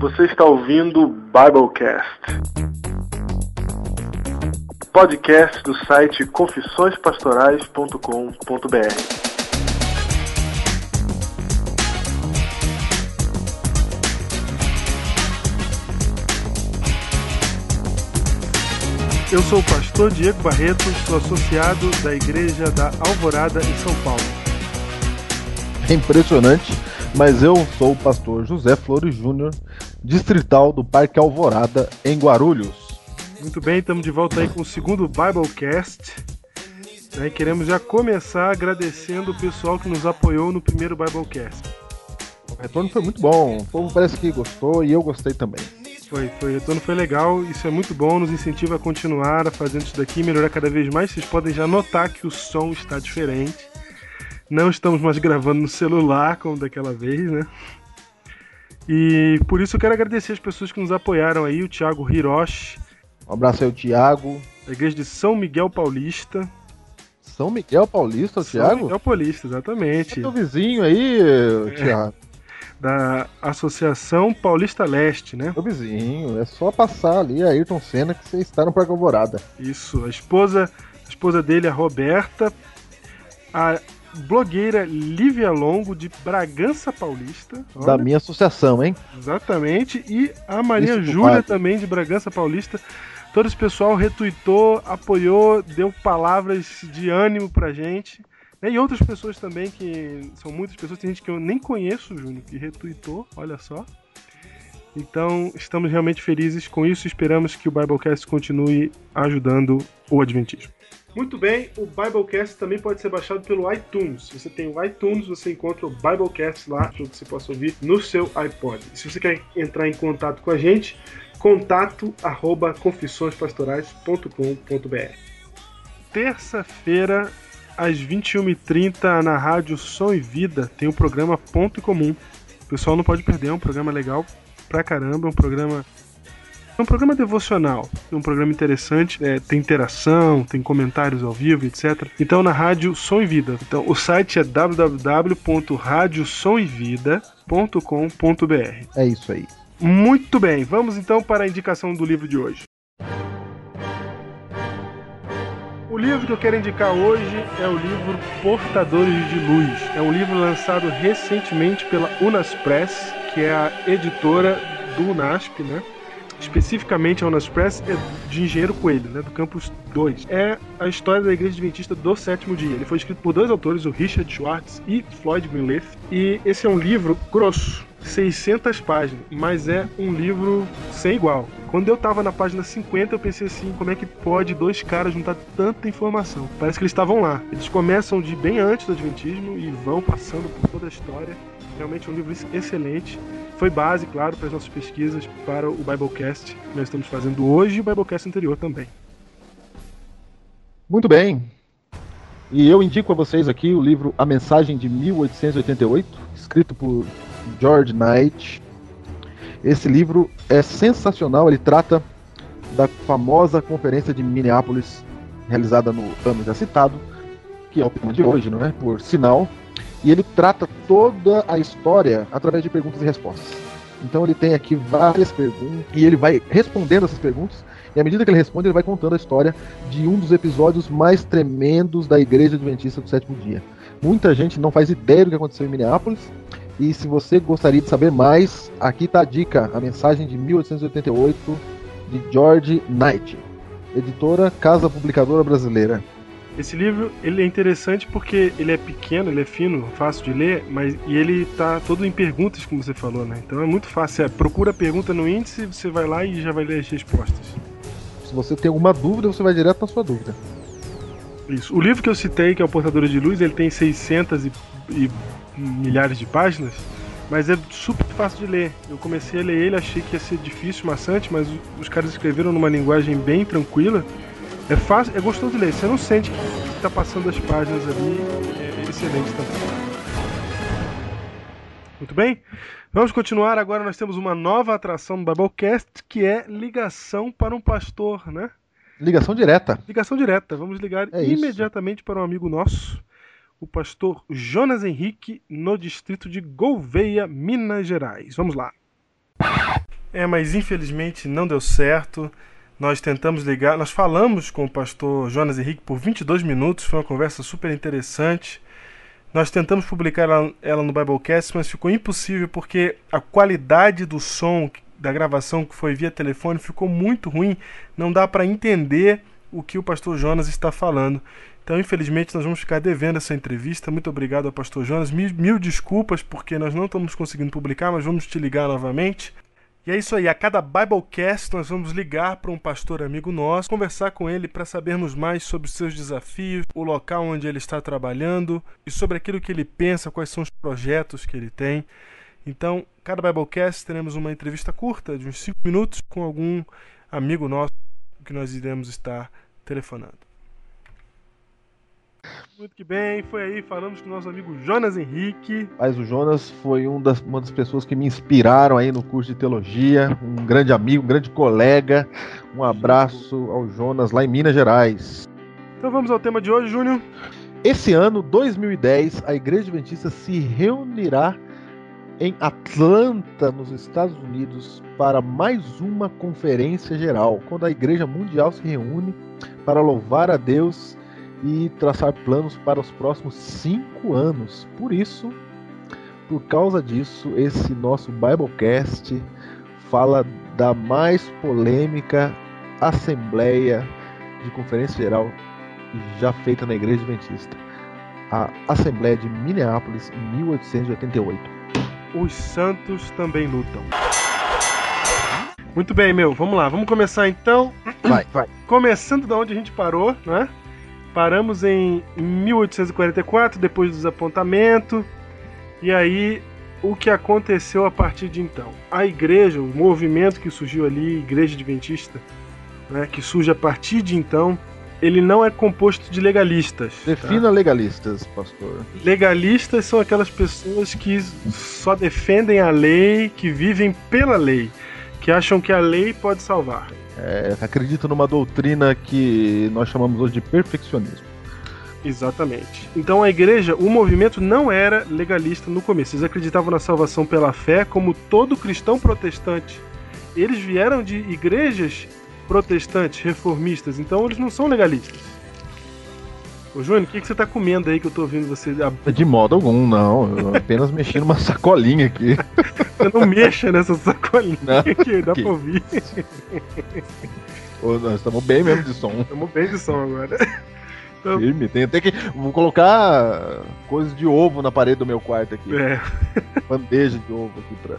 Você está ouvindo o Biblecast. Podcast do site confissõespastorais.com.br. Eu sou o pastor Diego Barreto, sou associado da Igreja da Alvorada em São Paulo. É impressionante, mas eu sou o pastor José Flores Júnior, distrital do Parque Alvorada, em Guarulhos. Muito bem, estamos de volta aí com o segundo Biblecast. Né, queremos já começar agradecendo o pessoal que nos apoiou no primeiro Biblecast. O retorno foi muito bom, o povo parece que gostou e eu gostei também. Foi, foi, o retorno foi legal, isso é muito bom, nos incentiva a continuar fazendo isso daqui, melhorar cada vez mais. Vocês podem já notar que o som está diferente. Não estamos mais gravando no celular como daquela vez, né? E por isso eu quero agradecer as pessoas que nos apoiaram aí, o Thiago Hiroshi. Um abraço aí, o Thiago. Da igreja de São Miguel Paulista. São Miguel Paulista, o Thiago? São Miguel Paulista, exatamente. É teu vizinho aí, Thiago. É da Associação Paulista Leste, né? O vizinho, é só passar ali a Ayrton Senna que você está no Parque Alvorada. Isso, a esposa, a esposa dele, a Roberta, a blogueira Lívia Longo de Bragança Paulista. Olha. Da minha associação, hein? Exatamente, e a Maria Júlia também de Bragança Paulista. Todo esse pessoal retuitou, apoiou, deu palavras de ânimo pra gente. Né, e outras pessoas também, que são muitas pessoas, tem gente que eu nem conheço, Júnior, que retweetou, olha só. Então, estamos realmente felizes com isso e esperamos que o Biblecast continue ajudando o Adventismo. Muito bem, o Biblecast também pode ser baixado pelo iTunes. Se você tem o iTunes, você encontra o Biblecast lá, para que você possa ouvir no seu iPod. Se você quer entrar em contato com a gente, contato arroba confissõespastorais.com.br. Terça-feira às 21h30 na rádio Som e Vida tem o programa Ponto em Comum. O pessoal não pode perder, é um programa legal pra caramba, é um programa. É um programa devocional, é um programa interessante, é, tem interação, tem comentários ao vivo, etc. Então na rádio Som e Vida. Então o site é www.radiosomevida.com.br. É isso aí. Muito bem, vamos então para a indicação do livro de hoje. O livro que eu quero indicar hoje é o livro Portadores de Luz. É um livro lançado recentemente pela Unas Press, que é a editora do UNASP, né? Especificamente a Unas Press, é de Engenheiro Coelho, né, do Campus 2. É a história da Igreja Adventista do Sétimo Dia. Ele foi escrito por dois autores, o Richard Schwartz e Floyd Greenleaf. E esse é um livro grosso, 600 páginas, mas é um livro sem igual. Quando eu tava na página 50, eu pensei assim: como é que pode dois caras juntar tanta informação? Parece que eles estavam lá. Eles começam de bem antes do Adventismo e vão passando por toda a história. Realmente é um livro excelente. Foi base, claro, para as nossas pesquisas para o Biblecast que nós estamos fazendo hoje e o Biblecast anterior também. Muito bem. E eu indico a vocês aqui o livro A Mensagem de 1888, escrito por George Knight. Esse livro é sensacional, ele trata da famosa conferência de Minneapolis, realizada no ano já citado, que é o tema de hoje, não é? Por sinal. E ele trata toda a história através de perguntas e respostas. Então ele tem aqui várias perguntas e ele vai respondendo essas perguntas. E à medida que ele responde, ele vai contando a história de um dos episódios mais tremendos da Igreja Adventista do Sétimo Dia. Muita gente não faz ideia do que aconteceu em Minneapolis e se você gostaria de saber mais, aqui está a dica, a mensagem de 1888 de George Knight, editora Casa Publicadora Brasileira. Esse livro ele é interessante porque ele é pequeno, ele é fino, fácil de ler, mas e ele tá todo em perguntas, como você falou, né? Então é muito fácil. É, procura a pergunta no índice, você vai lá e já vai ler as respostas. Se você tem alguma dúvida, você vai direto na sua dúvida. Isso. O livro que eu citei, que é o Portador de Luz, ele tem 600 e, e milhares de páginas, mas é super fácil de ler. Eu comecei a ler ele, achei que ia ser difícil, maçante, mas os caras escreveram numa linguagem bem tranquila. É fácil, é gostoso de ler. Você não sente que está passando as páginas ali. É excelente também. Muito bem? Vamos continuar. Agora nós temos uma nova atração do Biblecast que é ligação para um pastor, né? Ligação direta. Ligação direta. Vamos ligar é imediatamente isso. para um amigo nosso o pastor Jonas Henrique, no distrito de Gouveia, Minas Gerais. Vamos lá. É, mas infelizmente não deu certo. Nós tentamos ligar, nós falamos com o pastor Jonas Henrique por 22 minutos, foi uma conversa super interessante. Nós tentamos publicar ela, ela no Biblecast, mas ficou impossível porque a qualidade do som da gravação que foi via telefone ficou muito ruim. Não dá para entender o que o pastor Jonas está falando. Então, infelizmente, nós vamos ficar devendo essa entrevista. Muito obrigado ao pastor Jonas. Mil, mil desculpas porque nós não estamos conseguindo publicar, mas vamos te ligar novamente. E é isso aí, a cada Biblecast nós vamos ligar para um pastor amigo nosso, conversar com ele para sabermos mais sobre os seus desafios, o local onde ele está trabalhando e sobre aquilo que ele pensa, quais são os projetos que ele tem. Então, cada Biblecast teremos uma entrevista curta de uns 5 minutos com algum amigo nosso que nós iremos estar telefonando. Muito que bem, foi aí, falamos com o nosso amigo Jonas Henrique. Mas o Jonas foi um das, uma das pessoas que me inspiraram aí no curso de teologia, um grande amigo, um grande colega. Um abraço ao Jonas lá em Minas Gerais. Então vamos ao tema de hoje, Júnior. Esse ano, 2010, a Igreja Adventista se reunirá em Atlanta, nos Estados Unidos, para mais uma conferência geral, quando a Igreja Mundial se reúne para louvar a Deus e traçar planos para os próximos cinco anos. Por isso, por causa disso, esse nosso Biblecast fala da mais polêmica assembleia de conferência geral já feita na Igreja Adventista, a Assembleia de Minneapolis em 1888. Os santos também lutam. Muito bem, meu. Vamos lá. Vamos começar então. Vai, vai. Começando da onde a gente parou, né? Paramos em 1844, depois do desapontamento. E aí, o que aconteceu a partir de então? A igreja, o movimento que surgiu ali, Igreja Adventista, né, que surge a partir de então, ele não é composto de legalistas. tá? Defina legalistas, pastor. Legalistas são aquelas pessoas que só defendem a lei, que vivem pela lei, que acham que a lei pode salvar. É, acredito numa doutrina que nós chamamos hoje de perfeccionismo. Exatamente. Então a igreja, o movimento não era legalista no começo. Eles acreditavam na salvação pela fé, como todo cristão protestante. Eles vieram de igrejas protestantes, reformistas, então eles não são legalistas. Ô Júnior, o que, que você tá comendo aí que eu tô ouvindo você. ab- De modo algum, não. Eu apenas mexi numa sacolinha aqui. Você não mexa nessa sacolinha Não, aqui, dá que pra ouvir. Ô, Nós estamos bem mesmo de som. Estamos bem de som agora. Firme. Tem até que. Vou colocar coisas de ovo na parede do meu quarto aqui. É. Bandeja de ovo aqui pra.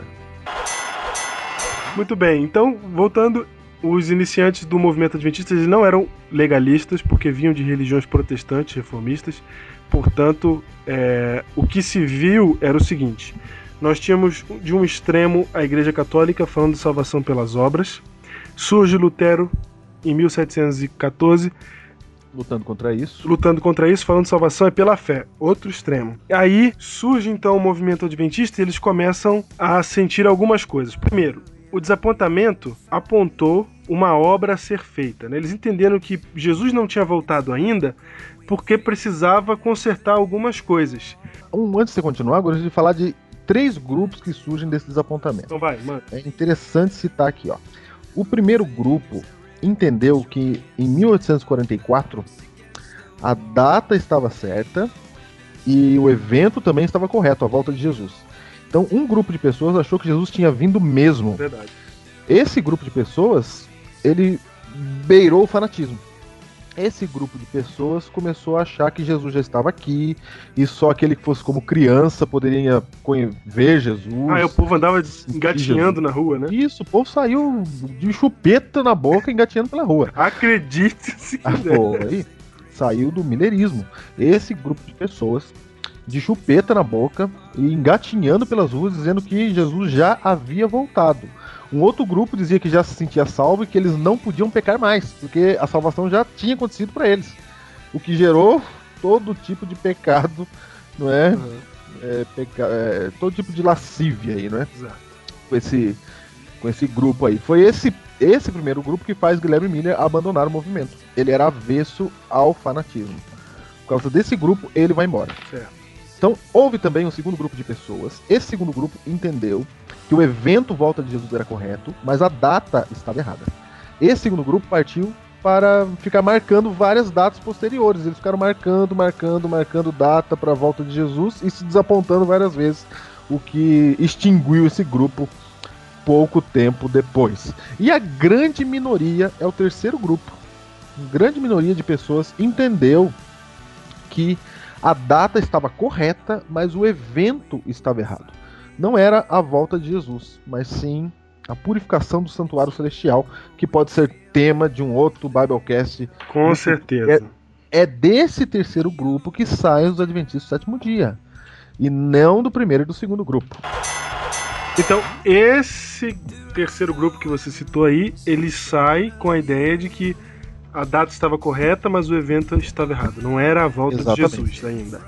Muito bem, então, voltando, os iniciantes do movimento adventista eles não eram legalistas, porque vinham de religiões protestantes, reformistas. Portanto, é, o que se viu era o seguinte: nós tínhamos de um extremo a Igreja Católica falando de salvação pelas obras, surge Lutero em 1714 Lutando contra isso. lutando contra isso, falando salvação é pela fé, outro extremo. Aí surge então o movimento adventista e eles começam a sentir algumas coisas. Primeiro, o desapontamento apontou uma obra a ser feita. né? Eles entenderam que Jesus não tinha voltado ainda porque precisava consertar algumas coisas. Um, antes de você continuar, gostaria de falar de três grupos que surgem desse desapontamento. Então vai, mano. É interessante citar aqui, ó. O primeiro grupo entendeu que em 1844 a data estava certa e o evento também estava correto, a volta de Jesus. Então, um grupo de pessoas achou que Jesus tinha vindo mesmo. Verdade. Esse grupo de pessoas, ele beirou o fanatismo. Esse grupo de pessoas começou a achar que Jesus já estava aqui e só aquele que fosse como criança poderia ver Jesus. Ah, e o povo andava engatinhando na rua, né? Isso, o povo saiu de chupeta na boca engatinhando pela rua. Acredite se Ah, quiser. Foi. Saiu do mineirismo. Esse grupo de pessoas de chupeta na boca e engatinhando pelas ruas dizendo que Jesus já havia voltado. Um outro grupo dizia que já se sentia salvo e que eles não podiam pecar mais, porque a salvação já tinha acontecido para eles. O que gerou todo tipo de pecado, não é? Uhum. É, peca- é, todo tipo de lascívia aí, não é? Exato. com esse, com esse grupo aí. Foi esse, esse primeiro grupo que faz Guilherme Miller abandonar o movimento. Ele era avesso ao fanatismo. Por causa desse grupo, ele vai embora. Certo. Então, houve também um segundo grupo de pessoas. Esse segundo grupo entendeu que o evento Volta de Jesus era correto, mas a data estava errada. Esse segundo grupo partiu para ficar marcando várias datas posteriores. Eles ficaram marcando, marcando, marcando data para a volta de Jesus e se desapontando várias vezes, o que extinguiu esse grupo pouco tempo depois. E a grande minoria é o terceiro grupo. Uma grande minoria de pessoas entendeu que a data estava correta, mas o evento estava errado. Não era a volta de Jesus, mas sim a purificação do santuário celestial, que pode ser tema de um outro Biblecast. Com certeza. É, é desse terceiro grupo que saem os Adventistas do sétimo dia. E não do primeiro e do segundo grupo. Então, esse terceiro grupo que você citou aí, ele sai com a ideia de que a data estava correta, mas o evento estava errado. Não era a volta Exatamente. de Jesus ainda.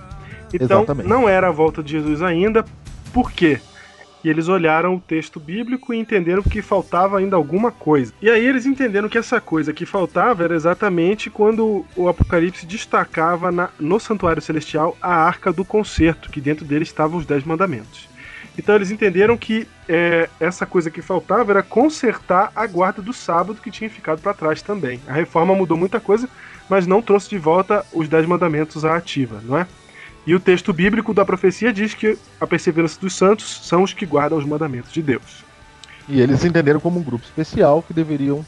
Então, Exatamente. não era a volta de Jesus ainda, por quê? E eles olharam o texto bíblico e entenderam que faltava ainda alguma coisa. E aí eles entenderam que essa coisa que faltava era exatamente quando o Apocalipse destacava na, no Santuário Celestial a Arca do Concerto, que dentro dele estavam os Dez Mandamentos. Então eles entenderam que é, essa coisa que faltava era consertar a guarda do sábado que tinha ficado para trás também. A reforma mudou muita coisa, mas não trouxe de volta os Dez Mandamentos à ativa, não é? E o texto bíblico da profecia diz que a perseverança dos santos são os que guardam os mandamentos de Deus. E eles entenderam como um grupo especial que deveriam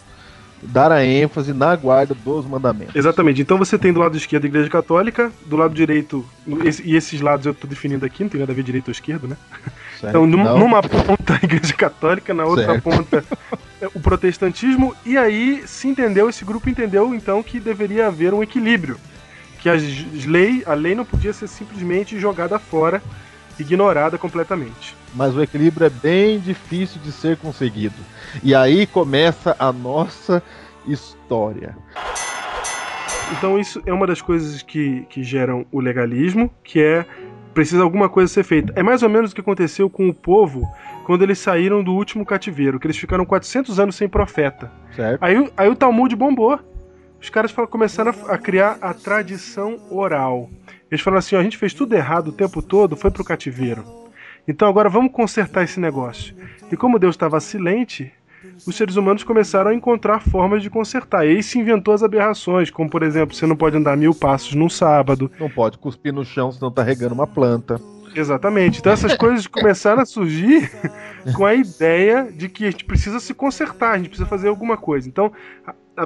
dar a ênfase na guarda dos mandamentos. Exatamente. Então você tem do lado esquerdo a Igreja Católica, do lado direito, e esses lados eu estou definindo aqui, não tem nada a ver direito ou esquerdo, né? Certo. Então, num, numa ponta a Igreja Católica, na outra certo. ponta o protestantismo, e aí se entendeu, esse grupo entendeu então que deveria haver um equilíbrio que as lei, a lei não podia ser simplesmente jogada fora, ignorada completamente. Mas o equilíbrio é bem difícil de ser conseguido. E aí começa a nossa história. Então isso é uma das coisas que, que geram o legalismo, que é precisa alguma coisa ser feita. É mais ou menos o que aconteceu com o povo quando eles saíram do último cativeiro, que eles ficaram 400 anos sem profeta. Certo. Aí, aí o Talmud bombou os caras começaram a, criar a tradição oral. Eles falaram assim: ó, a gente fez tudo errado o tempo todo, foi pro cativeiro. Então agora vamos consertar esse negócio. E como Deus estava silente, os seres humanos começaram a encontrar formas de consertar. E aí se inventou as aberrações, como por exemplo, você não pode andar mil passos num sábado. Não pode cuspir no chão senão tá regando uma planta. Exatamente. Então essas coisas começaram a surgir com a ideia de que a gente precisa se consertar, a gente precisa fazer alguma coisa. Então,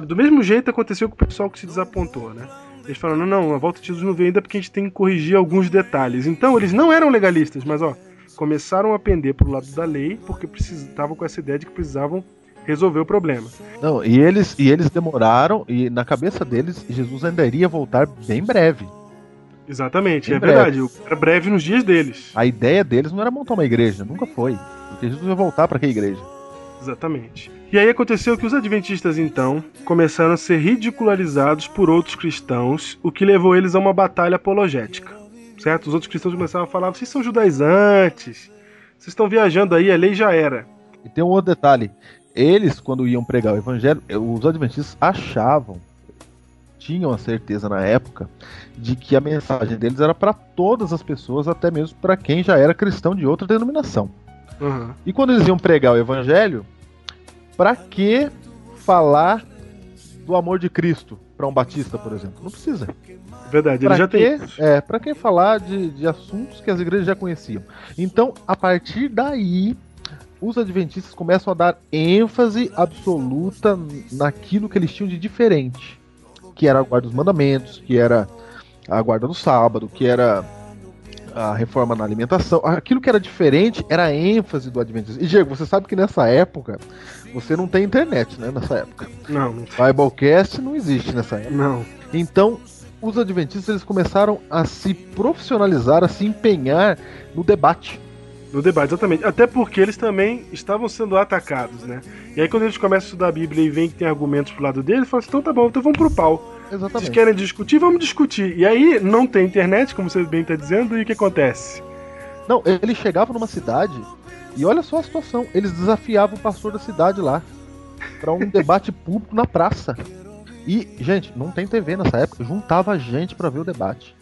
do mesmo jeito aconteceu com o pessoal que se desapontou, né? Eles falaram, não, a volta de Jesus não veio ainda porque a gente tem que corrigir alguns detalhes. Então, eles não eram legalistas, mas ó, começaram a pender pro lado da lei porque estavam com essa ideia de que precisavam resolver o problema. Não, e eles, e eles demoraram, e na cabeça deles, Jesus ainda iria voltar bem breve. Exatamente, é breve. verdade. Era breve nos dias deles. A ideia deles não era montar uma igreja, nunca foi. Porque Jesus ia voltar para que igreja? Exatamente. E aí aconteceu que os adventistas então começaram a ser ridicularizados por outros cristãos, o que levou eles a uma batalha apologética. Certo? Os outros cristãos começaram a falar: vocês são judaizantes, vocês estão viajando aí, a lei já era. E tem um outro detalhe: eles, quando iam pregar o evangelho, os adventistas achavam tinham a certeza na época de que a mensagem deles era para todas as pessoas, até mesmo para quem já era cristão de outra denominação. Uhum. E quando eles iam pregar o evangelho, para que falar do amor de Cristo para um batista, por exemplo? Não precisa. Verdade, pra ele já que, tem. É, para que falar de, de assuntos que as igrejas já conheciam? Então, a partir daí, os adventistas começam a dar ênfase absoluta naquilo que eles tinham de diferente que era a guarda dos mandamentos, que era a guarda do sábado, que era a reforma na alimentação. Aquilo que era diferente era a ênfase do Adventismo. E Diego, você sabe que nessa época você não tem internet, né? Nessa época. Não, não tem. Biblecast não existe nessa época. Não. Então, os adventistas eles começaram a se profissionalizar, a se empenhar no debate. No debate, exatamente. Até porque eles também estavam sendo atacados, né? E aí quando eles começam a estudar a Bíblia e veem que tem argumentos pro lado deles, falam assim, então tá bom, então vamos pro pau. Exatamente. Vocês querem discutir? Vamos discutir. E aí não tem internet, como você bem está dizendo, e o que acontece? Não, eles chegavam numa cidade e olha só a situação. Eles desafiavam o pastor da cidade lá para um debate público na praça. E, gente, não tem TV nessa época. Juntava gente para ver o debate.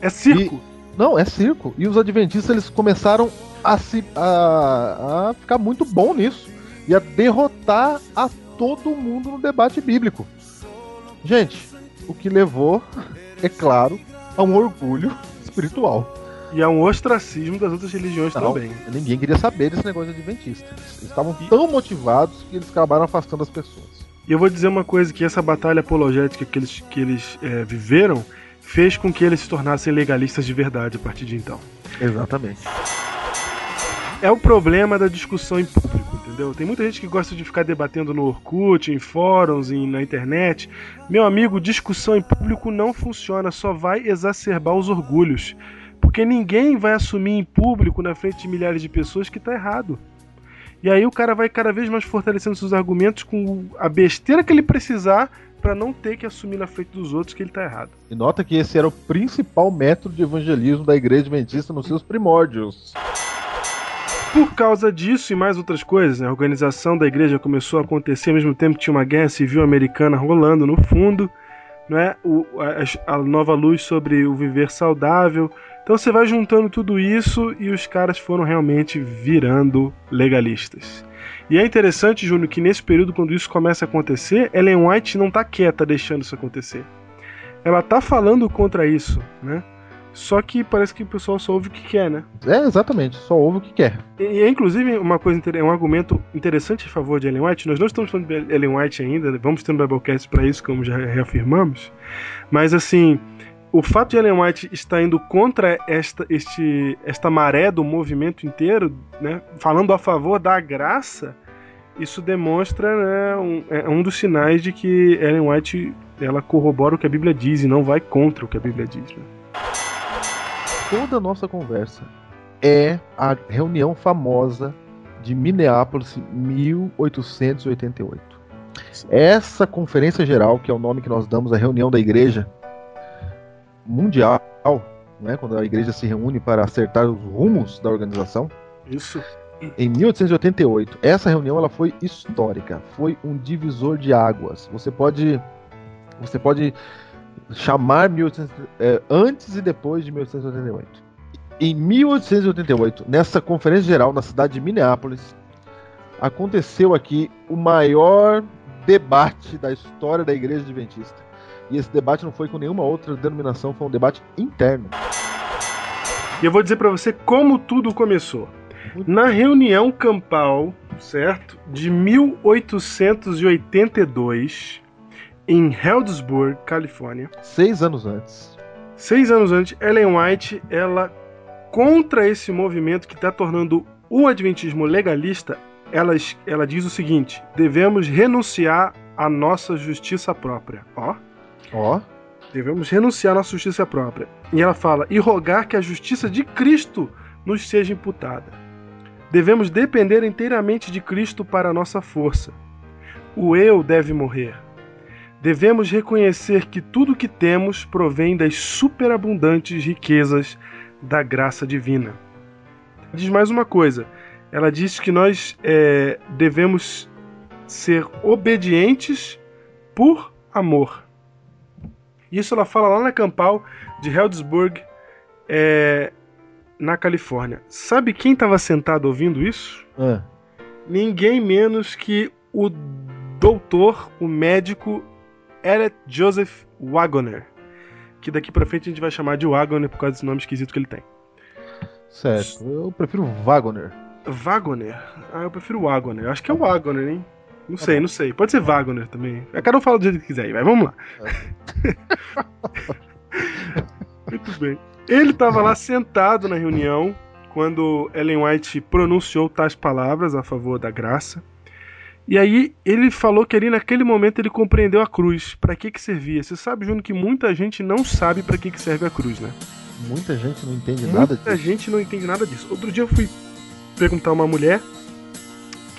É circo. E Não, é circo. E os adventistas eles começaram a, se, a, a ficar muito bom nisso e a derrotar a todo mundo no debate bíblico. Gente, o que levou, é claro, a um orgulho espiritual. E a um ostracismo das outras religiões Não, também. Ninguém queria saber desse negócio de adventista. Eles estavam tão motivados que eles acabaram afastando as pessoas. E eu vou dizer uma coisa, que essa batalha apologética que eles, que eles é, viveram fez com que eles se tornassem legalistas de verdade a partir de então. Exatamente. É o problema da discussão em público, entendeu? Tem muita gente que gosta de ficar debatendo no Orkut, em fóruns, em, na internet. Meu amigo, discussão em público não funciona, só vai exacerbar os orgulhos. Porque ninguém vai assumir em público, na frente de milhares de pessoas, que tá errado. E aí o cara vai cada vez mais fortalecendo seus argumentos com a besteira que ele precisar para não ter que assumir na frente dos outros que ele tá errado. E nota que esse era o principal método de evangelismo da igreja adventista nos seus primórdios. Por causa disso e mais outras coisas, né, a organização da igreja começou a acontecer ao mesmo tempo que tinha uma guerra civil americana rolando no fundo, né, o, a, a nova luz sobre o viver saudável. Então você vai juntando tudo isso e os caras foram realmente virando legalistas. E é interessante, Júnior, que nesse período, quando isso começa a acontecer, Ellen White não tá quieta deixando isso acontecer. Ela tá falando contra isso, né? Só que parece que o pessoal só ouve o que quer, né? É, exatamente, só ouve o que quer. E é inclusive uma coisa, inter- um argumento interessante a favor de Ellen White. Nós não estamos falando de Ellen White ainda, vamos ter um Biblecast para isso, como já reafirmamos. Mas assim, o fato de Ellen White estar indo contra esta, este, esta maré do movimento inteiro, né, falando a favor da graça, isso demonstra né, um, é um dos sinais de que Ellen White ela corrobora o que a Bíblia diz e não vai contra o que a Bíblia diz. Né? Toda a nossa conversa é a reunião famosa de Minneapolis 1888. Essa conferência geral, que é o nome que nós damos à reunião da igreja mundial, né, quando a igreja se reúne para acertar os rumos da organização, Isso. em 1888. Essa reunião ela foi histórica, foi um divisor de águas. Você pode você pode chamar 1800, é, antes e depois de 1888. Em 1888, nessa conferência geral na cidade de Minneapolis, aconteceu aqui o maior debate da história da igreja adventista. E esse debate não foi com nenhuma outra denominação, foi um debate interno. E eu vou dizer para você como tudo começou. Na reunião campal, certo? De 1882, em Healdsburg, Califórnia. Seis anos antes. Seis anos antes, Ellen White, ela, contra esse movimento que está tornando o adventismo legalista, ela, ela diz o seguinte: devemos renunciar à nossa justiça própria. Ó. Ó. Devemos renunciar à nossa justiça própria. E ela fala: e rogar que a justiça de Cristo nos seja imputada. Devemos depender inteiramente de Cristo para a nossa força. O eu deve morrer. Devemos reconhecer que tudo o que temos provém das superabundantes riquezas da graça divina. Diz mais uma coisa: ela diz que nós é, devemos ser obedientes por amor. Isso ela fala lá na campal de Healdsburg, é, na Califórnia. Sabe quem estava sentado ouvindo isso? Ah. Ninguém menos que o doutor, o médico Elliot Joseph Wagoner. Que daqui pra frente a gente vai chamar de Wagoner por causa desse nome esquisito que ele tem. Certo. Eu prefiro Wagoner. Wagoner? Ah, eu prefiro Wagoner. Acho que é o Wagoner, hein? Não sei, não sei. Pode ser Wagner também. Cada um fala do jeito que quiser aí, vai. Vamos lá. Muito bem. Ele estava lá sentado na reunião quando Ellen White pronunciou tais palavras a favor da graça. E aí ele falou que ali naquele momento ele compreendeu a cruz, para que que servia. Você sabe, Júnior, que muita gente não sabe para que que serve a cruz, né? Muita gente não entende nada Muita disso. gente não entende nada disso. Outro dia eu fui perguntar a uma mulher,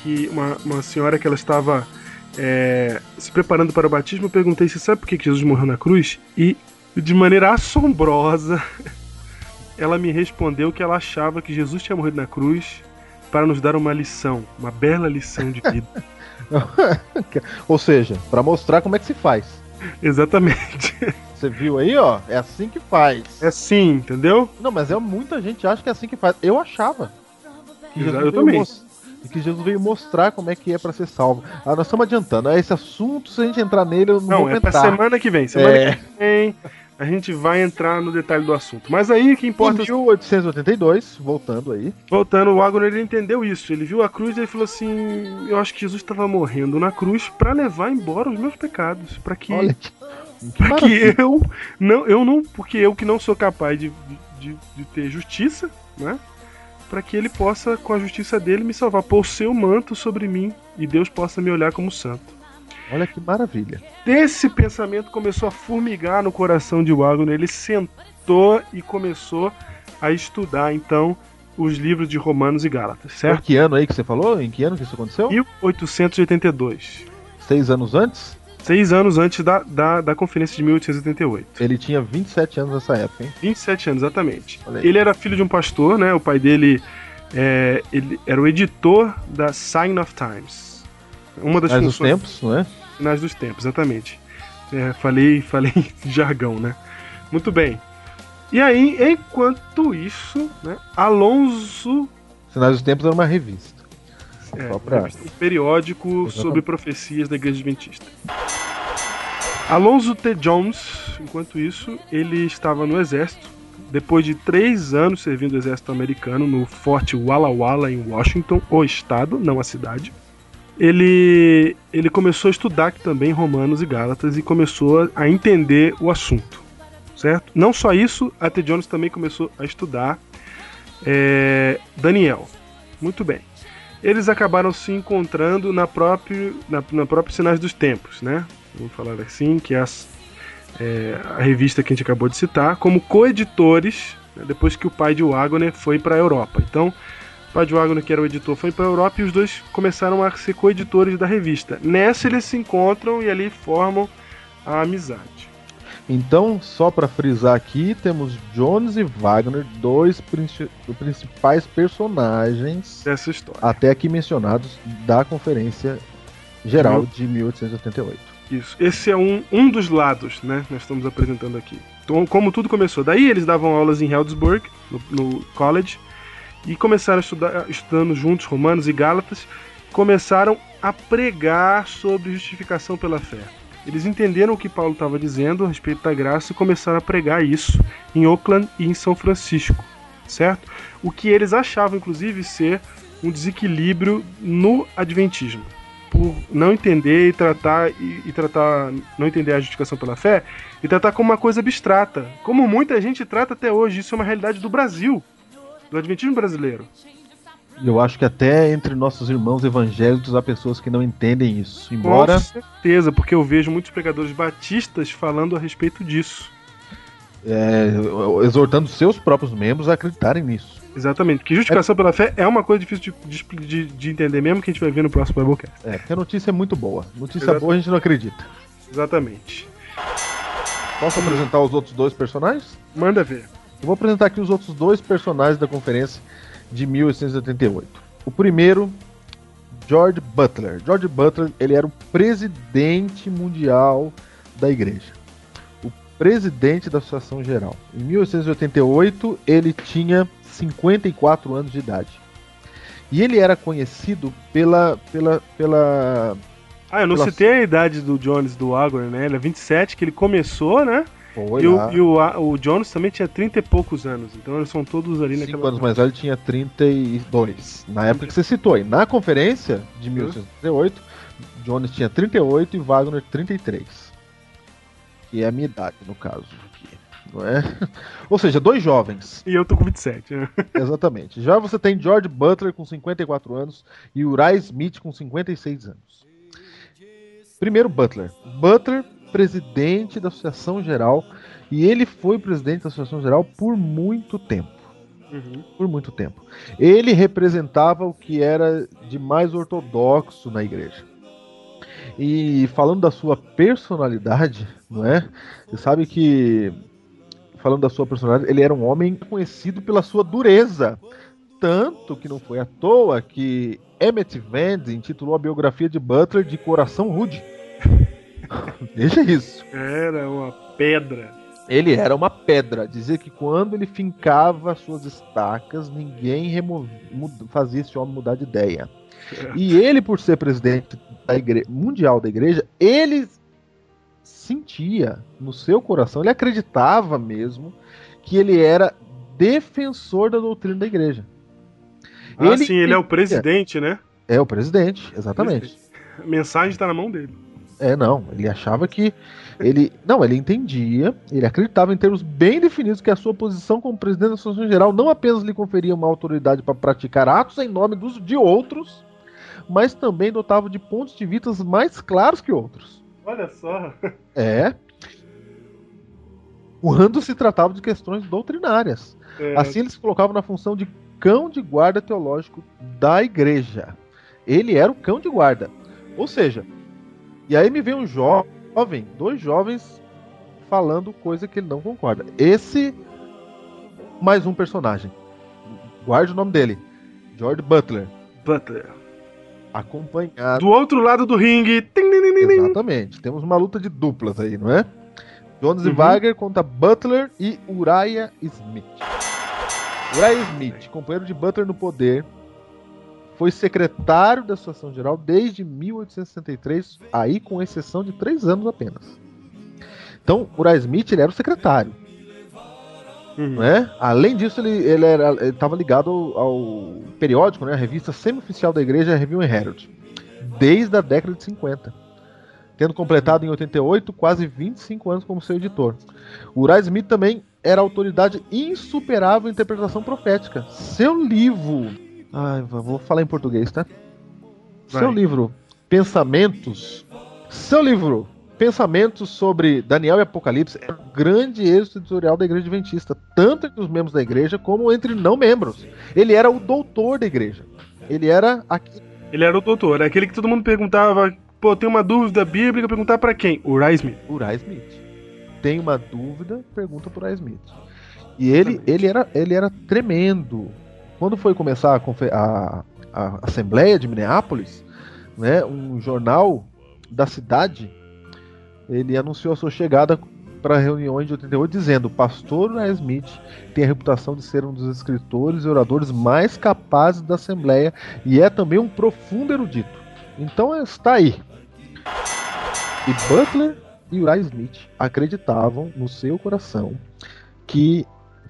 que uma, uma senhora que ela estava é, se preparando para o batismo, eu perguntei se sabe por que que Jesus morreu na cruz? E de maneira assombrosa, ela me respondeu que ela achava que Jesus tinha morrido na cruz para nos dar uma lição, uma bela lição de vida. Ou seja, pra mostrar como é que se faz. Exatamente. Você viu aí, ó? É assim que faz. É assim, entendeu? Não, mas é muita gente acha que é assim que faz. Eu achava. Que Jesus eu também. e que Jesus veio mostrar como é que é pra ser salvo. Ah, nós estamos adiantando. Esse assunto, se a gente entrar nele, eu não, Não, vou é pra comentar. semana que vem. Semana É. que vem a gente vai entrar no detalhe do assunto. Mas aí o que importa Em 1882, voltando aí. Voltando, o Agner ele entendeu isso. Ele viu a cruz e ele falou assim: Eu acho que Jesus estava morrendo na cruz para levar embora os meus pecados, para que, Olha que, pra que eu não, eu não, porque eu que não sou capaz de, de, de ter justiça, né? Para que ele possa, com a justiça dele, me salvar, pôr o seu manto sobre mim e Deus possa me olhar como santo. Olha que maravilha. Desse pensamento começou a formigar no coração de Wagner. Ele sentou e começou a estudar então os livros de Romanos e Gálatas, Em certo? que ano aí que você falou? Em que ano que isso aconteceu? 1882. Seis anos antes? Seis anos antes da, da, da conferência de 1888. Ele tinha 27 anos nessa época, hein? 27 anos, exatamente. Ele era filho de um pastor, né? O pai dele é, ele era o editor da Sign of Times. Uma das dos funções tempos, não é? finais dos tempos, exatamente. É, falei, falei jargão, né? Muito bem. E aí, enquanto isso, né, Alonso Sinais dos Tempos era uma revista. É, pra- um periódico Exatamente. sobre profecias da Igreja Adventista. Alonso T. Jones, enquanto isso, ele estava no exército. Depois de três anos servindo o exército americano no Forte Walla Walla, em Washington, o estado, não a cidade, ele, ele começou a estudar também Romanos e Gálatas e começou a entender o assunto, certo? Não só isso, a T. Jones também começou a estudar é, Daniel. Muito bem eles acabaram se encontrando na própria, na, na própria Sinais dos Tempos, né? Vamos falar assim, que é, as- é, a revista que a gente acabou de citar, como coeditores, né, depois que o pai de Wagner foi para a Europa. Então, Wagner, que era o editor, foi para a Europa e os dois começaram a ser coeditores da revista. Nessa eles se encontram e ali formam a amizade. Então, só pra frisar aqui, temos Jones e Wagner, dois princi- principais personagens, Dessa história. até aqui mencionados, da Conferência Geral de 1888. Isso. Esse é um, um dos lados, né? Nós estamos apresentando aqui. Então, como tudo começou. Daí eles davam aulas em Heldsburg, no, no college, e começaram a estudar, estudando juntos Romanos e Gálatas, começaram a pregar sobre justificação pela fé. Eles entenderam o que Paulo estava dizendo a respeito da graça e começaram a pregar isso em Oakland e em São Francisco, certo? O que eles achavam, inclusive, ser um desequilíbrio no adventismo por não entender e tratar e, e tratar não entender a justificação pela fé e tratar como uma coisa abstrata, como muita gente trata até hoje. Isso é uma realidade do Brasil, do adventismo brasileiro. Eu acho que até entre nossos irmãos evangélicos há pessoas que não entendem isso. Embora Com certeza, porque eu vejo muitos pregadores batistas falando a respeito disso. é, exortando seus próprios membros a acreditarem nisso. Exatamente, porque justificação pela fé é uma coisa difícil de, de, de entender mesmo que a gente vai ver no próximo Biblecast. É, porque a notícia é muito boa. Notícia Exato. boa a gente não acredita. Exatamente. Posso apresentar os outros dois personagens? Manda ver. Eu vou apresentar aqui os outros dois personagens da conferência de 1888. O primeiro, George Butler. George Butler, ele era o presidente mundial da igreja. O presidente da Associação Geral. Em 1888, ele tinha 54 anos de idade. E ele era conhecido pela pela pela Ah, eu não Pela- citei a idade do Jones do Agor, né? Ele é 27, que ele começou, né? Foi E, o, e o, o Jones também tinha 30 e poucos anos. Então eles são todos ali cinco naquela. anos mais velho, tinha 32. Na época que você citou aí. Na conferência de 1838, Jones tinha 38 e Wagner 33. Que é a minha idade, no caso. Não é? Ou seja, dois jovens. E eu tô com 27. né? Exatamente. Já você tem George Butler com 54 anos e Uriah Smith com 56 anos. Primeiro, Butler. Butler, presidente da Associação Geral, e ele foi presidente da Associação Geral por muito tempo. Uhum. Por muito tempo. Ele representava o que era de mais ortodoxo na igreja. E falando da sua personalidade, não é? Você sabe que falando da sua personalidade, ele era um homem conhecido pela sua dureza. Tanto que não foi à toa que Emmett Vance intitulou a biografia de Butler de Coração Rude. Veja isso. Era uma pedra. Ele era uma pedra. Dizia que quando ele fincava suas estacas, ninguém fazia esse homem mudar de ideia. E ele, por ser presidente da mundial da igreja, ele sentia no seu coração, ele acreditava mesmo que ele era defensor da doutrina da igreja. Ah, ele sim, ele é o presidente, né? É o presidente, exatamente. A mensagem está na mão dele. É, não. Ele achava que. Ele. Não, ele entendia, ele acreditava em termos bem definidos que a sua posição como presidente da Associação Geral não apenas lhe conferia uma autoridade para praticar atos em nome dos, de outros, mas também dotava de pontos de vista mais claros que outros. Olha só. É. Quando se tratava de questões doutrinárias. É. Assim ele se colocava na função de cão de guarda teológico da igreja. Ele era o cão de guarda. Ou seja, e aí me vem um jovem, dois jovens falando coisa que ele não concorda. Esse mais um personagem. Guarde o nome dele. George Butler. Butler. Acompanhado. Do outro lado do ringue. Exatamente. Temos uma luta de duplas aí, não é? Jones uhum. e Wagner contra Butler e Uriah Smith. Uriah Smith, companheiro de Butler no poder, foi secretário da Associação Geral desde 1863, aí com exceção de três anos apenas. Então, Uriah Smith ele era o secretário. Uhum. Né? Além disso, ele estava ligado ao, ao, periódico, né, a revista semi-oficial da igreja, Review and Herald, desde a década de 50. Tendo completado em 88 quase 25 anos como seu editor. Uriah Smith também era autoridade insuperável em interpretação profética. Seu livro Ai, vou falar em português, tá? Vai. Seu livro Pensamentos. Seu livro Pensamentos sobre Daniel e Apocalipse é um grande êxito editorial da Igreja Adventista, tanto entre os membros da igreja como entre não membros. Ele era o doutor da igreja. Ele era aqui. Ele era o doutor, aquele que todo mundo perguntava, pô, tem uma dúvida bíblica, perguntar para quem? Uriah Smith. Smith. Tem uma dúvida, pergunta Uriah Smith. E ele, ele, era, ele era tremendo. Quando foi começar a, a, a Assembleia de Minneapolis, né, um jornal da cidade, ele anunciou a sua chegada para reuniões de 88 dizendo: pastor Uriah Smith tem a reputação de ser um dos escritores e oradores mais capazes da Assembleia e é também um profundo erudito. Então está aí. E Butler e Uriah Smith acreditavam no seu coração que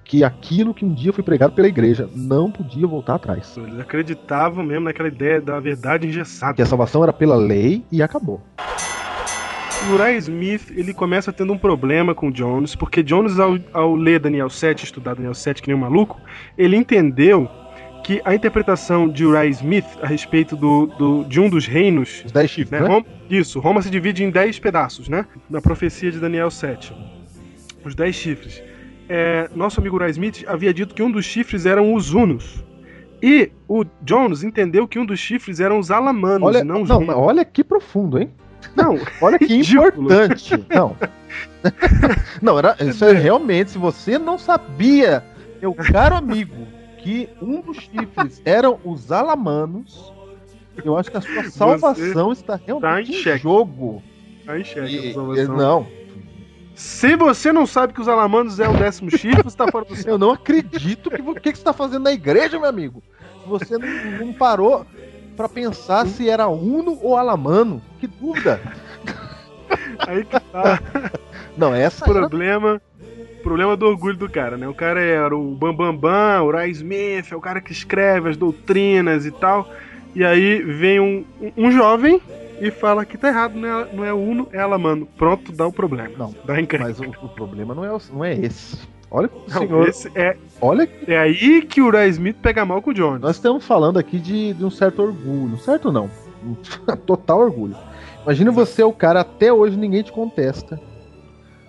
que aquilo que um dia foi pregado pela igreja não podia voltar atrás. Eles acreditavam mesmo naquela ideia da verdade engessada. Que a salvação era pela lei e acabou. O Uriah Smith ele começa tendo um problema com Jones, porque Jones, ao, ao ler Daniel 7, estudar Daniel 7 que nem um maluco, ele entendeu que a interpretação de Uriah Smith a respeito do, do de um dos reinos. Os dez chifres, né? né? Roma, isso, Roma se divide em dez pedaços, né? Na profecia de Daniel 7. Os dez chifres é, nosso amigo Ray Smith havia dito que um dos chifres eram os Unos. E o Jones entendeu que um dos chifres eram os Alamanos, olha, não os não, Olha que profundo, hein? Não, olha que importante. Não. não, era, isso é realmente, se você não sabia, meu caro amigo, que um dos chifres eram os Alamanos, eu acho que a sua salvação você está realmente tá em, em jogo. Tá em xeque, e, não, se você não sabe que os Alamandos é o décimo chifre, você tá fora do céu. Eu não acredito que o que, que você tá fazendo na igreja, meu amigo. Você não, não parou para pensar se era Uno ou Alamano. Que dúvida. Aí que tá. Não, essa problema. Era... Problema do orgulho do cara, né? O cara era o Bambambam, Bam, Bam, o Ray Smith, é o cara que escreve as doutrinas e tal. E aí vem um, um jovem e fala que tá errado, não é, não é Uno, é Alamano. Pronto, dá o problema. Não, dá encrenca. Mas o, o, problema não é, não é esse. Olha o senhor. Esse é, Olha é aí que o Ray Smith pega mal com o Jones. Nós estamos falando aqui de, de um certo orgulho. Certo não. Total orgulho. Imagina você o cara, até hoje ninguém te contesta.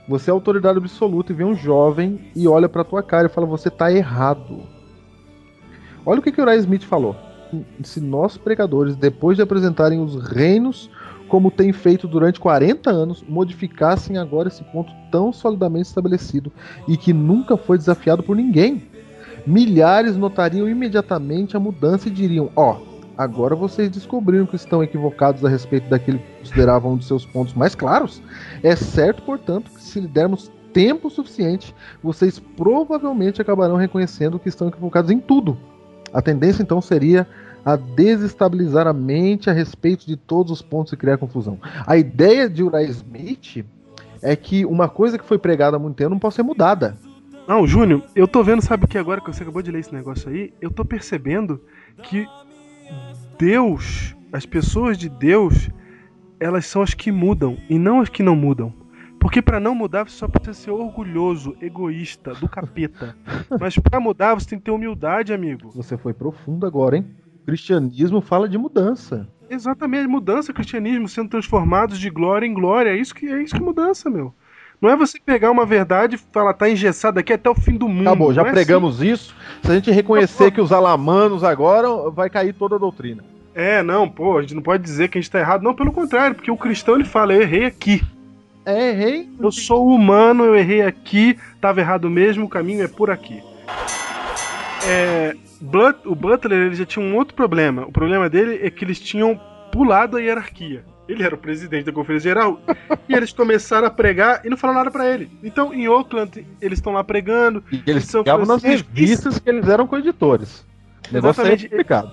Você é autoridade absoluta e vem um jovem e olha pra tua cara e fala: Você tá errado. Olha o que, que o Ray Smith falou se nós pregadores, depois de apresentarem os reinos como tem feito durante 40 anos, modificassem agora esse ponto tão solidamente estabelecido e que nunca foi desafiado por ninguém. Milhares notariam imediatamente a mudança e diriam: ó, oh, agora vocês descobriram que estão equivocados a respeito daquilo que consideravam um dos seus pontos mais claros. É certo, portanto, que se lhe dermos tempo suficiente, vocês provavelmente acabarão reconhecendo que estão equivocados em tudo. A tendência então seria a desestabilizar a mente a respeito de todos os pontos e criar confusão. A ideia de Uriah Smith é que uma coisa que foi pregada há muito tempo não pode ser mudada. Não, Júnior, eu tô vendo, sabe que agora que você acabou de ler esse negócio aí? Eu tô percebendo que Deus, as pessoas de Deus, elas são as que mudam e não as que não mudam. Porque para não mudar você só precisa ser orgulhoso, egoísta, do capeta. Mas para mudar você tem que ter humildade, amigo. Você foi profundo agora, hein? O cristianismo fala de mudança. Exatamente, mudança, cristianismo sendo transformados de glória em glória. É isso que é isso que é mudança, meu. Não é você pegar uma verdade e falar, tá engessado aqui até o fim do mundo. Acabou, já é pregamos isso. Se a gente reconhecer que os alamanos agora, vai cair toda a doutrina. É, não, pô, a gente não pode dizer que a gente tá errado. Não, pelo contrário, porque o cristão ele fala, eu errei aqui. É, errei. Eu sou humano, eu errei aqui, tava errado mesmo, o caminho é por aqui. É, But- o Butler ele já tinha um outro problema. O problema dele é que eles tinham pulado a hierarquia. Ele era o presidente da Conferência Geral e eles começaram a pregar e não falaram nada pra ele. Então, em Oakland, eles estão lá pregando. E eles São pegavam nas revistas que eles eram coeditores. O negócio é complicado.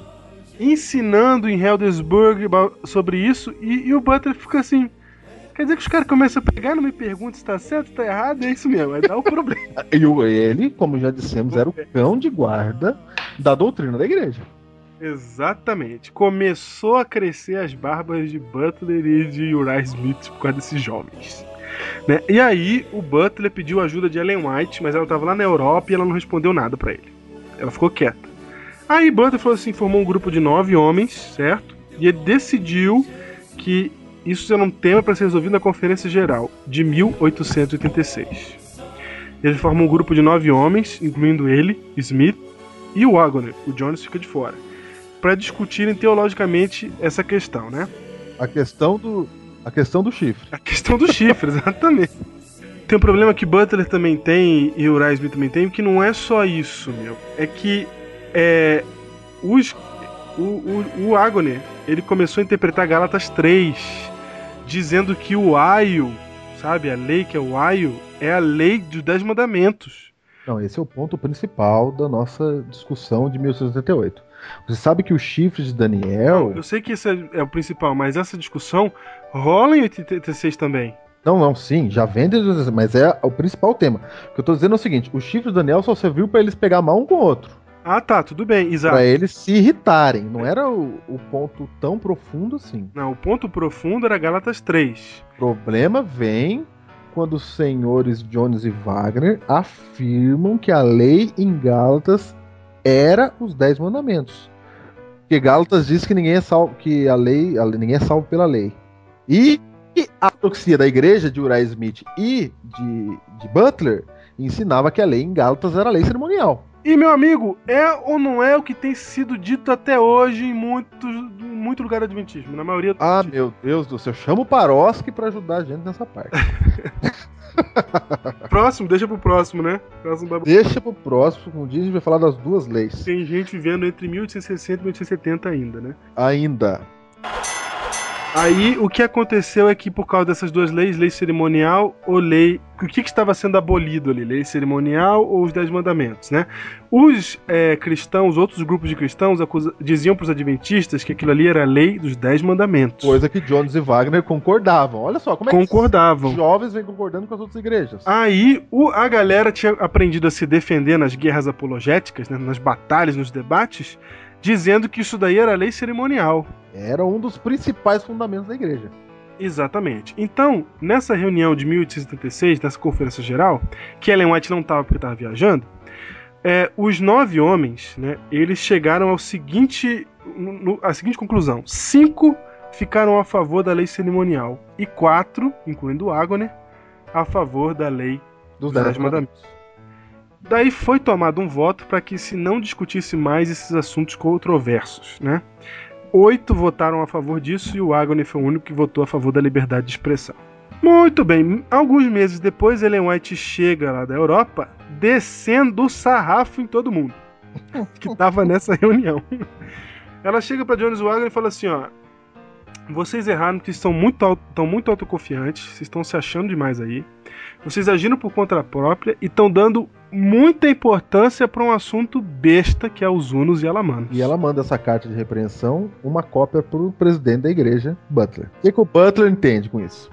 ensinando em Heldersburg ba- sobre isso e, e o Butler fica assim. Quer dizer que os caras começam a pegar, não me perguntam se tá certo, se tá errado, é isso mesmo, é dar o problema. E o- ele, como já dissemos, era o cão de guarda da doutrina da igreja. Exatamente. Começou a crescer as barbas de Butler e de Uriah Smith por causa desses jovens. Né? E aí o Butler pediu ajuda de Ellen White, mas ela tava lá na Europa e ela não respondeu nada pra ele. Ela ficou quieta. Aí Butler falou assim, formou um grupo de nove homens, certo? E ele decidiu que isso era um tema para ser resolvido na Conferência Geral de 1886. Ele forma um grupo de nove homens, incluindo ele, Smith e o Wagner. O Jones fica de fora para discutirem teologicamente essa questão, né? A questão do, a questão do chifre. A questão do chifre, exatamente. Tem um problema que Butler também tem e Uriah Smith também tem, que não é só isso, meu. É que é, os, o, o, o Agoner, ele começou a interpretar Gálatas 3, dizendo que o aio, sabe, a lei que é o aio, é a lei dos Dez Mandamentos. Não, esse é o ponto principal da nossa discussão de 1888. Você sabe que o chifre de Daniel. Eu sei que esse é, o principal, mas essa discussão rola em 86 também. Não, não, sim, já vem desde mas é o principal tema. O que eu tô dizendo é o seguinte: o chifre de Daniel só serviu pra eles pegar mal um com o outro. Ah, tá, tudo bem, exato. Pra eles se irritarem. Não era o, o ponto tão profundo assim. Não, o ponto profundo era Gálatas 3. O problema vem quando os senhores Jones e Wagner afirmam que a lei em Gálatas era os Dez Mandamentos. Porque Gálatas diz que ninguém é salvo, que a lei, a ninguém é salvo pela lei. E a ortodoxia da igreja de Uriah Smith e de, de Butler ensinava que a lei em Gálatas era a lei cerimonial. E, meu amigo, é ou não é o que tem sido dito até hoje em muitos, em muito lugar adventismo? Na maioria do Ah, meu Deus do céu, chama o Paroski pra ajudar a gente nessa parte. Próximo, deixa pro próximo, né? Próximo Deixa pro próximo, um dia a gente vai falar das duas leis. Tem gente vivendo entre 1860 e 1870 ainda, né? Ainda. Aí o que aconteceu é que por causa dessas duas leis, lei cerimonial ou lei. O que, que estava sendo abolido ali? Lei cerimonial ou os Dez Mandamentos, né? Os é, cristãos, outros grupos de cristãos, acusa- diziam para os adventistas que aquilo ali era a lei dos Dez Mandamentos. Coisa que Jones e Wagner concordavam. Olha só, como é que Concordavam. os jovens vêm concordando com as outras igrejas. Aí o- a galera tinha aprendido a se defender nas guerras apologéticas, né, nas batalhas, nos debates, dizendo que isso daí era lei cerimonial. Era um dos principais fundamentos da igreja. Exatamente. Então, nessa reunião de 1876, nessa conferência geral, que Ellen White não estava porque estava viajando, é, os nove homens, né, eles chegaram ao seguinte, no- à seguinte conclusão: cinco ficaram a favor da lei cerimonial e quatro, incluindo o Agoner, a favor da lei Dos Dez dez Mandamentos. Daí foi tomado um voto para que se não discutisse mais esses assuntos controversos, né? Oito votaram a favor disso e o Agony foi o único que votou a favor da liberdade de expressão. Muito bem, alguns meses depois, Ellen White chega lá da Europa, descendo o sarrafo em todo mundo que estava nessa reunião. Ela chega pra Jonas Wagner e fala assim, ó. Vocês erraram porque estão muito, estão muito autoconfiantes, vocês estão se achando demais aí. Vocês agiram por conta própria e estão dando muita importância pra um assunto besta que é os Unos e Alamanos. E ela manda essa carta de repreensão, uma cópia pro presidente da igreja, Butler. O que, que o Butler entende com isso?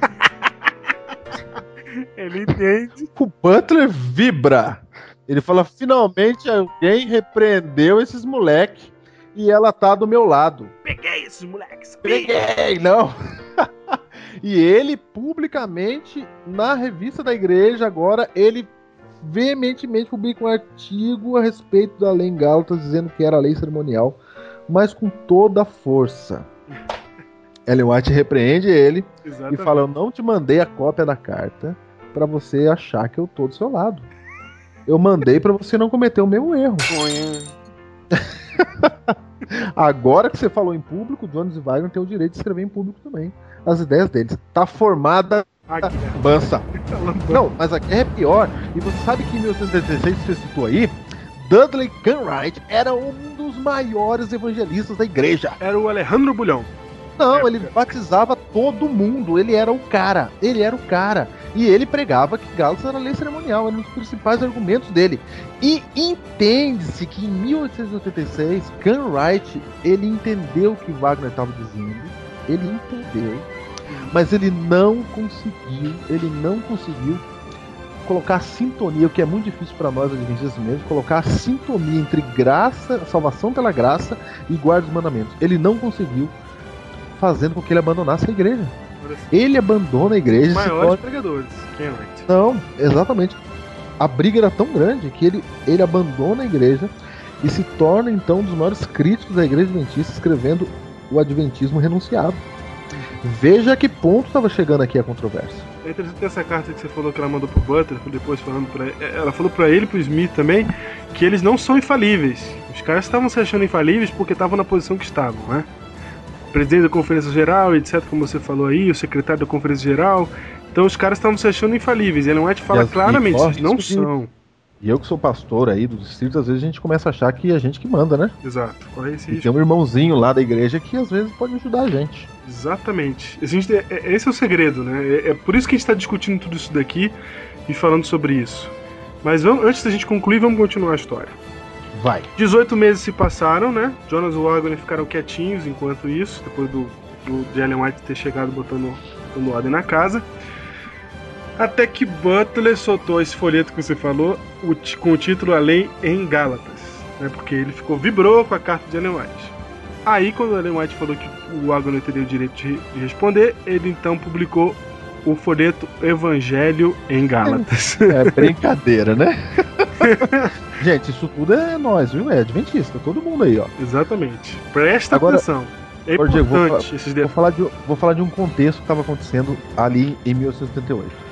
Ele entende. O Butler vibra. Ele fala: finalmente alguém repreendeu esses moleque e ela tá do meu lado. Peguei esses moleques. Peguei, não. e ele publicamente na revista da igreja agora ele veementemente publica um artigo a respeito da lei em Gálatas dizendo que era lei cerimonial, mas com toda a força. Ellen White repreende ele e Exatamente. fala: Eu não te mandei a cópia da carta pra você achar que eu tô do seu lado. Eu mandei pra você não cometer o mesmo erro. Agora que você falou em público, Jones e Wagner tem o direito de escrever em público também. As ideias deles. Tá formada A guerra. bança. Ela- Não, mas a guerra é pior. E você sabe que em 1836, que você citou aí, Dudley Cartwright era um dos maiores evangelistas da igreja. Era o Alejandro Bulhão. Não, ele batizava todo mundo. Ele era o cara. Ele era o cara. E ele pregava que Gálatas era lei cerimonial. Era um dos principais argumentos dele. E entende-se que em 1886, Cartwright ele entendeu o que Wagner estava dizendo. Ele entendeu. Mas ele não conseguiu. Ele não conseguiu colocar a sintonia, o que é muito difícil para nós adventistas mesmo, colocar a sintonia entre graça, salvação pela graça e guarda dos mandamentos. Ele não conseguiu fazendo com que ele abandonasse a igreja. Ele abandona a igreja. Os maiores torna- pregadores. Quem é? Não, exatamente. A briga era tão grande que ele, ele abandona a igreja e se torna então um dos maiores críticos da igreja adventista, escrevendo o Adventismo Renunciado. Veja a que ponto estava chegando aqui a controvérsia. É interessante essa carta que você falou que ela mandou pro Butler, depois falando pra Ela falou pra ele e pro Smith também que eles não são infalíveis. Os caras estavam se achando infalíveis porque estavam na posição que estavam, né? O presidente da Conferência Geral, etc., como você falou aí, o secretário da Conferência Geral. Então os caras estavam se achando infalíveis. Ellen White fala E as- claramente, eles não são. E eu que sou pastor aí do distrito, às vezes a gente começa a achar que é a gente que manda, né? Exato, corre esse E risco. tem um irmãozinho lá da igreja que às vezes pode ajudar a gente. Exatamente. A gente, é- é- esse é o segredo, né? É, é por isso que a gente está discutindo tudo isso daqui e falando sobre isso. Mas vamos, antes da gente concluir, vamos continuar a história. Vai. 18 meses se passaram, né? Jonas e Wagner ficaram quietinhos enquanto isso, depois do, do de Ellen White ter chegado botando, botando ordem na casa. Até que Butler soltou esse folheto que você falou, com o título A Lei em Gálatas, né? Porque ele ficou vibrou com a carta de Ellen White. Aí, quando Ellen White falou que o Wagner teria o direito de, de responder, ele então publicou o folheto Evangelho em Gálatas. É brincadeira, né? gente, isso tudo é nós, viu? É adventista, todo mundo aí, ó. Exatamente. Presta Agora- atenção. É Agora, Diego, vou importante esses Vou falar, de, vou falar de um contexto que estava acontecendo ali em 1878.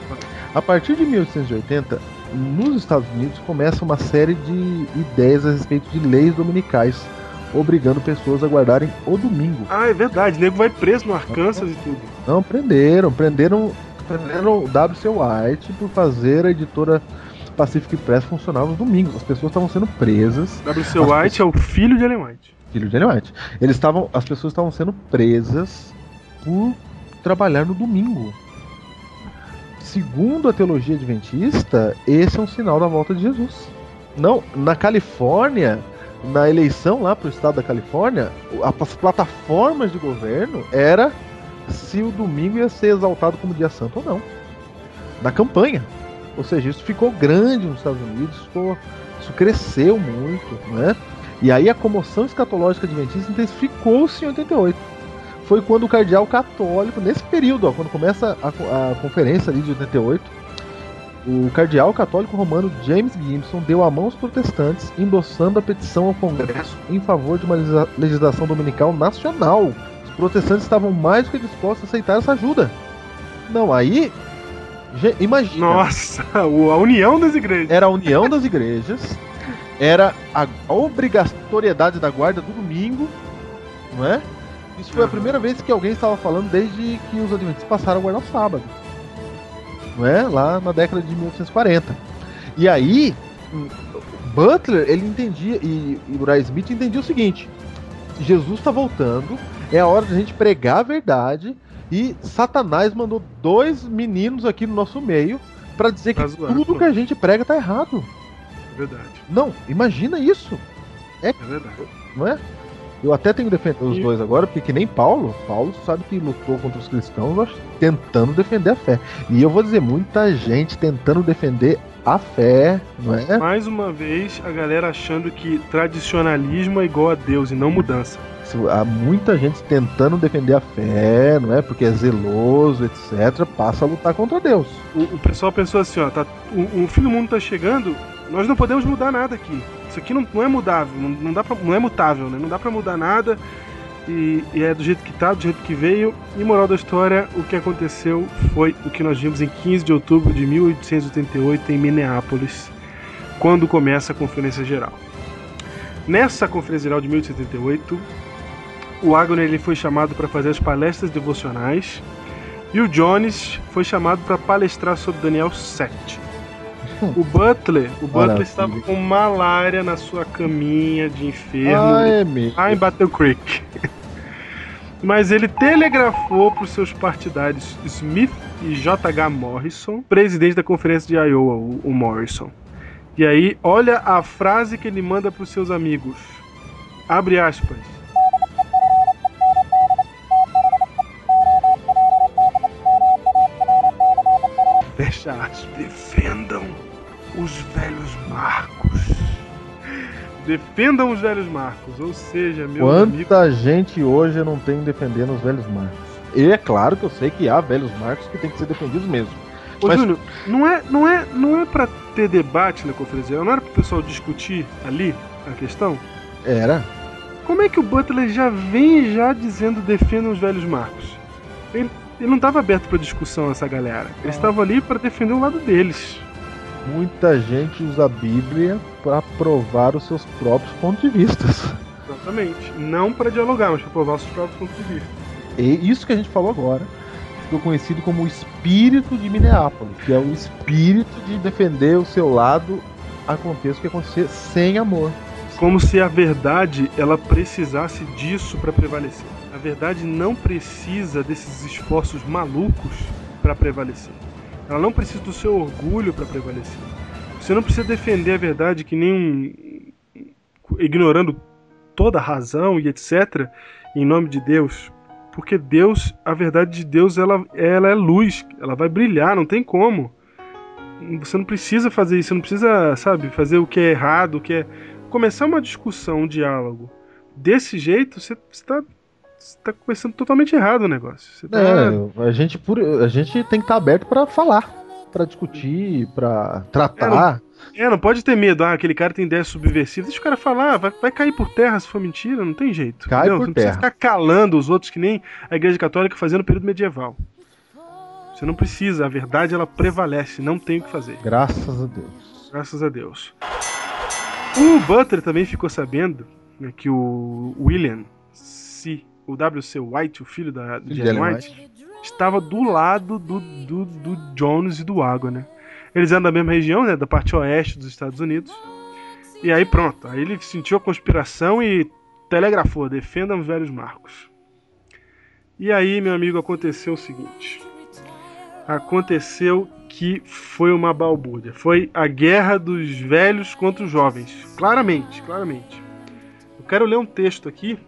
A partir de 1880, nos Estados Unidos começa uma série de ideias a respeito de leis dominicais, obrigando pessoas a guardarem o domingo. Ah, é verdade. O nego vai preso no Arkansas e tudo. Não prenderam, prenderam, prenderam o W.C. White por fazer a editora Pacific Press funcionar nos domingos. As pessoas estavam sendo presas. W.C. White é o filho de Ellen White. filho de Ellen White. Eles estavam, as pessoas estavam sendo presas por trabalhar no domingo. Segundo a teologia adventista, esse é um sinal da volta de Jesus. Não, na Califórnia, na eleição lá para o estado da Califórnia, as plataformas de governo era se o domingo ia ser exaltado como dia santo ou não. Na campanha. Ou seja, isso ficou grande nos Estados Unidos, ficou- isso cresceu muito, né? E aí a comoção escatológica adventista intensificou-se em 88. Foi quando o cardeal católico, nesse período, ó, quando começa a, a conferência ali de 88, o cardeal católico romano James Gibson deu a mão aos protestantes, endossando a petição ao Congresso em favor de uma legisla- legislação dominical nacional. Os protestantes estavam mais do que dispostos a aceitar essa ajuda. Não, aí. Imagina. Nossa, a união das igrejas. Era a união das igrejas, era a obrigatoriedade da guarda do domingo, não é? Isso foi a primeira vez que alguém estava falando desde que os adventistas passaram a guardar o sábado, não é? Lá na década de 1840. E aí, hum, Butler, ele entendia, e, e Uriah Smith entendia o seguinte: Jesus está voltando, é a hora de a gente pregar a verdade e Satanás mandou dois meninos aqui no nosso meio para dizer que Tá tudo que a gente prega tá errado. É verdade. Não, imagina isso, É verdade. não é? Eu até tenho que defender os E- dois agora, porque que nem Paulo, Paulo sabe que lutou contra os cristãos tentando defender a fé. E eu vou dizer, muita gente tentando defender a fé, não é? Mais uma vez, a galera achando que tradicionalismo é igual a Deus e não mudança. Há muita gente tentando defender a fé, não é? Porque é zeloso, etc. Passa a lutar contra Deus. O, o pessoal pensou assim, ó, tá, o, o fim do mundo tá chegando, nós não podemos mudar nada aqui. Isso aqui não, não é mudável, não, não dá pra, não é mutável, né? Não dá pra mudar nada. E, e é do jeito que tá, do jeito que veio. E moral da história, o que aconteceu foi o que nós vimos em 15 de outubro de 1888 em Minneapolis, quando começa a Conferência Geral. Nessa Conferência Geral de 1888, o Wagner ele foi chamado para fazer as palestras devocionais e o Jones foi chamado para palestrar sobre Daniel 7. O Butler, o Butler Maravilha. estava com malária na sua caminha de enfermo Ah, é mesmo. lá em Battle Creek. Mas ele telegrafou para os seus partidários Smith e J.H. Morrison, presidente da conferência de Iowa, o, o Morrison. E aí, olha a frase que ele manda para os seus amigos. Abre aspas. Fecha aspas. Defendam os velhos marcos. Defendam os velhos marcos. Ou seja, meu amigo. Quanta gente hoje não tem defendendo os velhos marcos. E é claro que eu sei que há velhos marcos que tem que ser defendidos mesmo. Ô, Mas- Júnior, não é, não, é, não é pra ter debate na conferência? Não era pro pessoal discutir ali a questão? Era. Como é que o Butler já vem já dizendo defendam os velhos marcos? Ele, ele não estava aberto pra discussão essa galera. Eles estavam ali pra defender o lado deles. Muita gente usa a Bíblia para provar os seus próprios pontos de vista. Exatamente. Não pra dialogar, mas pra provar os seus próprios pontos de vista. E isso que a gente falou agora ficou conhecido como o espírito de Minneapolis, que é o espírito de defender o seu lado, aconteça o que acontecer, sem amor. Como se a verdade ela precisasse disso pra prevalecer. A verdade não precisa desses esforços malucos pra prevalecer. Ela não precisa do seu orgulho pra prevalecer. Você não precisa defender a verdade que nem um ignorando toda a razão e etc em nome de Deus, porque Deus, a verdade de Deus, ela, ela é luz, ela vai brilhar, não tem como. Você não precisa fazer isso, você não precisa, sabe, fazer o que é errado, o que é começar uma discussão, um diálogo desse jeito, você está tá começando totalmente errado o negócio. Você tá- É, a gente, por, a gente tem que estar aberto para falar, para discutir, para tratar. É, não pode ter medo. Ah, aquele cara tem ideia subversiva. Deixa o cara falar, vai, vai cair por terra se for mentira, não tem jeito. Cai entendeu? por Você não precisa terra. ficar calando os outros que nem a Igreja Católica fazia no período medieval. Você não precisa, a verdade ela prevalece, não tem o que fazer. Graças a Deus. Graças a Deus. O Butler também ficou sabendo né, que o William C. O W.C. White, o filho da Filho Jane Ellen White, estava do lado do, do, do Jones e do Água, né? Eles eram da mesma região, né? Da parte oeste dos Estados Unidos. E aí pronto, aí ele sentiu a conspiração e telegrafou, defendam os velhos marcos. E aí, meu amigo, aconteceu o seguinte. Aconteceu que foi uma balbúrdia. Foi a guerra dos velhos contra os jovens. Claramente, claramente. Eu quero ler um texto aqui.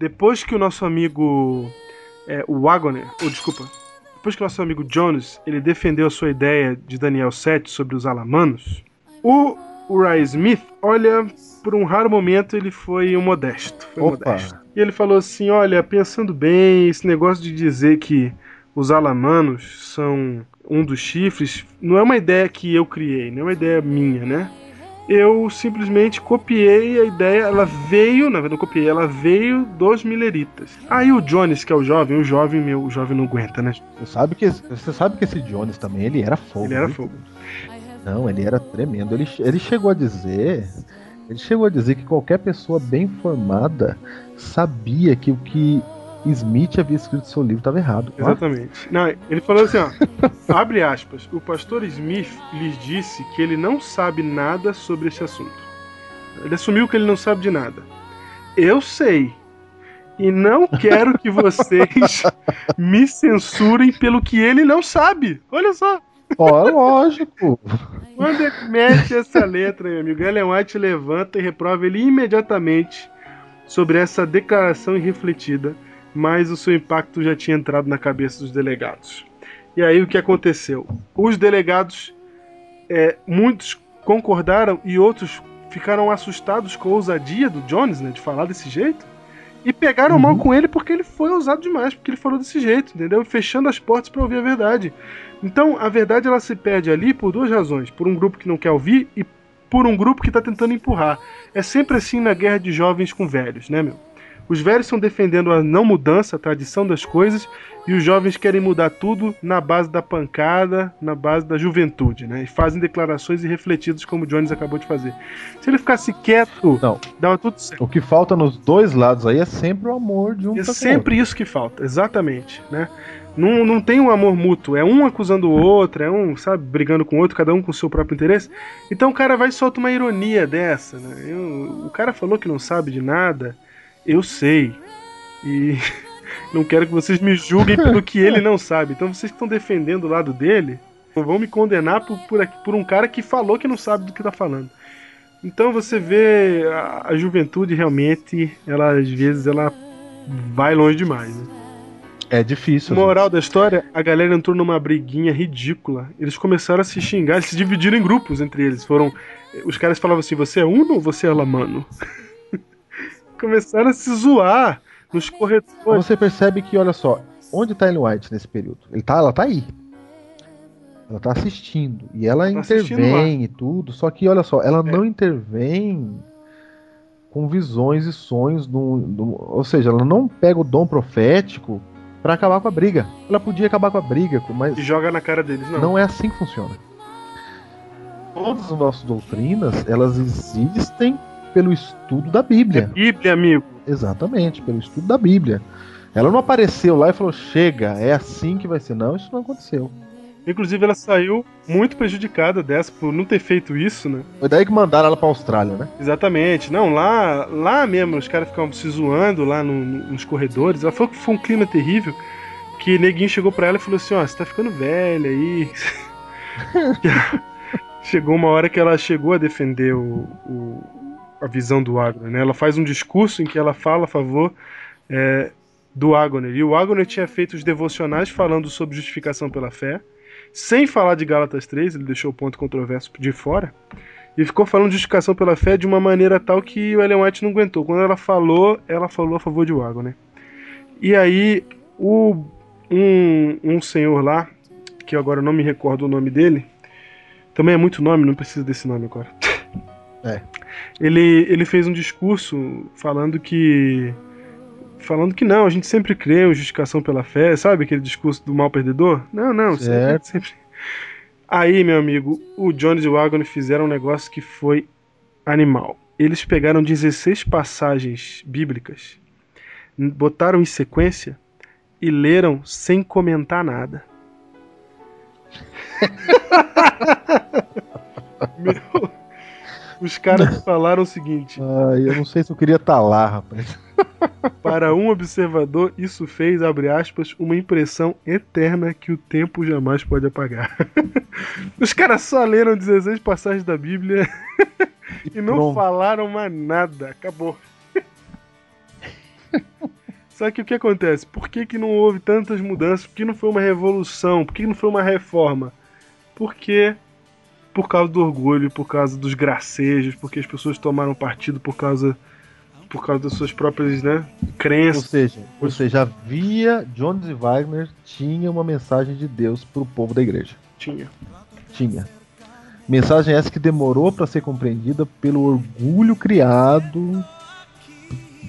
Depois que o nosso amigo é, o Wagner, ou desculpa, depois que o nosso amigo Jones ele defendeu a sua ideia de Daniel 7 sobre os alamanos, o Uriah Smith, olha, por um raro momento ele foi um modesto. Foi Opa. modesto. E ele falou assim: olha, pensando bem, esse negócio de dizer que os alamanos são um dos chifres não é uma ideia que eu criei, não é uma ideia minha, né? Eu simplesmente copiei a ideia, ela veio, na verdade não copiei, ela veio dos mileritas. Aí o Jones, que é o jovem, o jovem meu, o jovem não aguenta, né? Você sabe que, você sabe que esse Jones também, ele era fogo. Ele era fogo. Não, ele era tremendo. Ele, ele chegou a dizer. Ele chegou a dizer que qualquer pessoa bem informada sabia que o que Smith havia escrito seu livro estava errado. Exatamente. Não, ele falou assim, ó. abre aspas. O pastor Smith lhes disse que ele não sabe nada sobre esse assunto. Ele assumiu que ele não sabe de nada. Eu sei. E não quero que vocês me censurem pelo que ele não sabe. Olha só. Ó, é lógico. Quando ele mete essa letra, meu amigo, Ellen White levanta e reprova ele imediatamente sobre essa declaração irrefletida, mas o seu impacto já tinha entrado na cabeça dos delegados. E aí o que aconteceu? Os delegados, é, muitos concordaram e outros ficaram assustados com a ousadia do Jones, né, de falar desse jeito. E pegaram Uhum. mal com ele porque ele foi ousado demais, porque ele falou desse jeito, entendeu? Fechando as portas para ouvir a verdade. Então, a verdade ela se perde ali por duas razões: por um grupo que não quer ouvir e por um grupo que está tentando empurrar. É sempre assim na guerra de jovens com velhos, né, meu? Os velhos estão defendendo a não mudança, a tradição das coisas, e os jovens querem mudar tudo na base da pancada, na base da juventude, né? E fazem declarações irrefletidas como o Jones acabou de fazer. Se ele ficasse quieto, Não. dava tudo certo. O que falta nos dois lados aí é sempre o amor de um É sempre isso que falta, exatamente, né? Não, não tem um amor mútuo, é um acusando o outro, é um, sabe, brigando com o outro, cada um com o seu próprio interesse. Então o cara vai e solta uma ironia dessa, né? Eu- o cara falou que não sabe de nada, eu sei. E não quero que vocês me julguem pelo que ele não sabe. Então vocês que estão defendendo o lado dele, vão me condenar por, por, por um cara que falou que não sabe do que tá falando. Então você vê a, a juventude realmente, ela às vezes ela vai longe demais. Né? É difícil. Moral da história, a galera entrou numa briguinha ridícula. Eles começaram a se xingar, eles se dividiram em grupos entre eles. Foram. Os caras falavam assim, você é uno ou você é lamano? Começaram a se zoar nos corredores. Você percebe que, olha só, onde tá Ellen White nesse período? Ele tá, ela tá aí. Ela tá assistindo. E ela Tá intervém e tudo. Só que, olha só, ela não intervém com visões e sonhos. Do, do- ou seja, ela não pega o dom profético pra acabar com a briga. Ela podia acabar com a briga, mas E joga na cara deles, não. não é assim que funciona. Todas as nossas doutrinas, elas existem pelo estudo da É Bíblia. Bíblia, amigo. Exatamente, pelo estudo da Bíblia. Ela não apareceu lá e falou: chega, é assim que vai ser. Não, isso não aconteceu. Inclusive, ela saiu muito prejudicada dessa por não ter feito isso, né? Foi daí que mandaram ela pra Austrália, né? Exatamente. Não, lá, lá mesmo, os caras ficavam se zoando lá no- no- nos corredores. Ela falou que foi um clima terrível. Que neguinho chegou pra ela e falou assim: Ó, você tá ficando velha aí. chegou uma hora que ela chegou a defender o, o- a visão do Agner, né? Ela faz um discurso em que ela fala a favor é, do Agner. E o Agner tinha feito os devocionais falando sobre justificação pela fé, sem falar de Gálatas 3, ele deixou o ponto controverso de fora. E ficou falando de justificação pela fé de uma maneira tal que o Ellen White não aguentou. Quando ela falou, ela falou a favor de Wagon, né? E aí, o, um, um senhor lá, que eu agora não me recordo o nome dele, também é muito nome, não precisa desse nome agora. É. Ele, ele fez um discurso falando que. Falando que não, a gente sempre crê em justificação pela fé, sabe aquele discurso do mal perdedor? Não, não, Certo. sempre. Aí, meu amigo, o Jones e o Wagon fizeram um negócio que foi animal. Eles pegaram 16 passagens bíblicas, botaram em sequência e leram sem comentar nada. Meu, os caras falaram o seguinte: Ai, eu não sei se eu queria estar lá, rapaz. para um observador, isso fez, abre aspas, uma impressão eterna que o tempo jamais pode apagar. Os caras só leram 16 passagens da Bíblia e não pronto. falaram mais nada. Acabou. Só que o que acontece? Por que, que não houve tantas mudanças? Por que não foi uma revolução? Por que não foi uma reforma? Porque por causa do orgulho, por causa dos gracejos, porque as pessoas tomaram partido por causa por causa das suas próprias, né, Ou crenças. seja, ou seja, havia Jones e Wagner tinha uma mensagem de Deus pro povo da igreja. Tinha. Tinha. Mensagem essa que demorou para ser compreendida pelo orgulho criado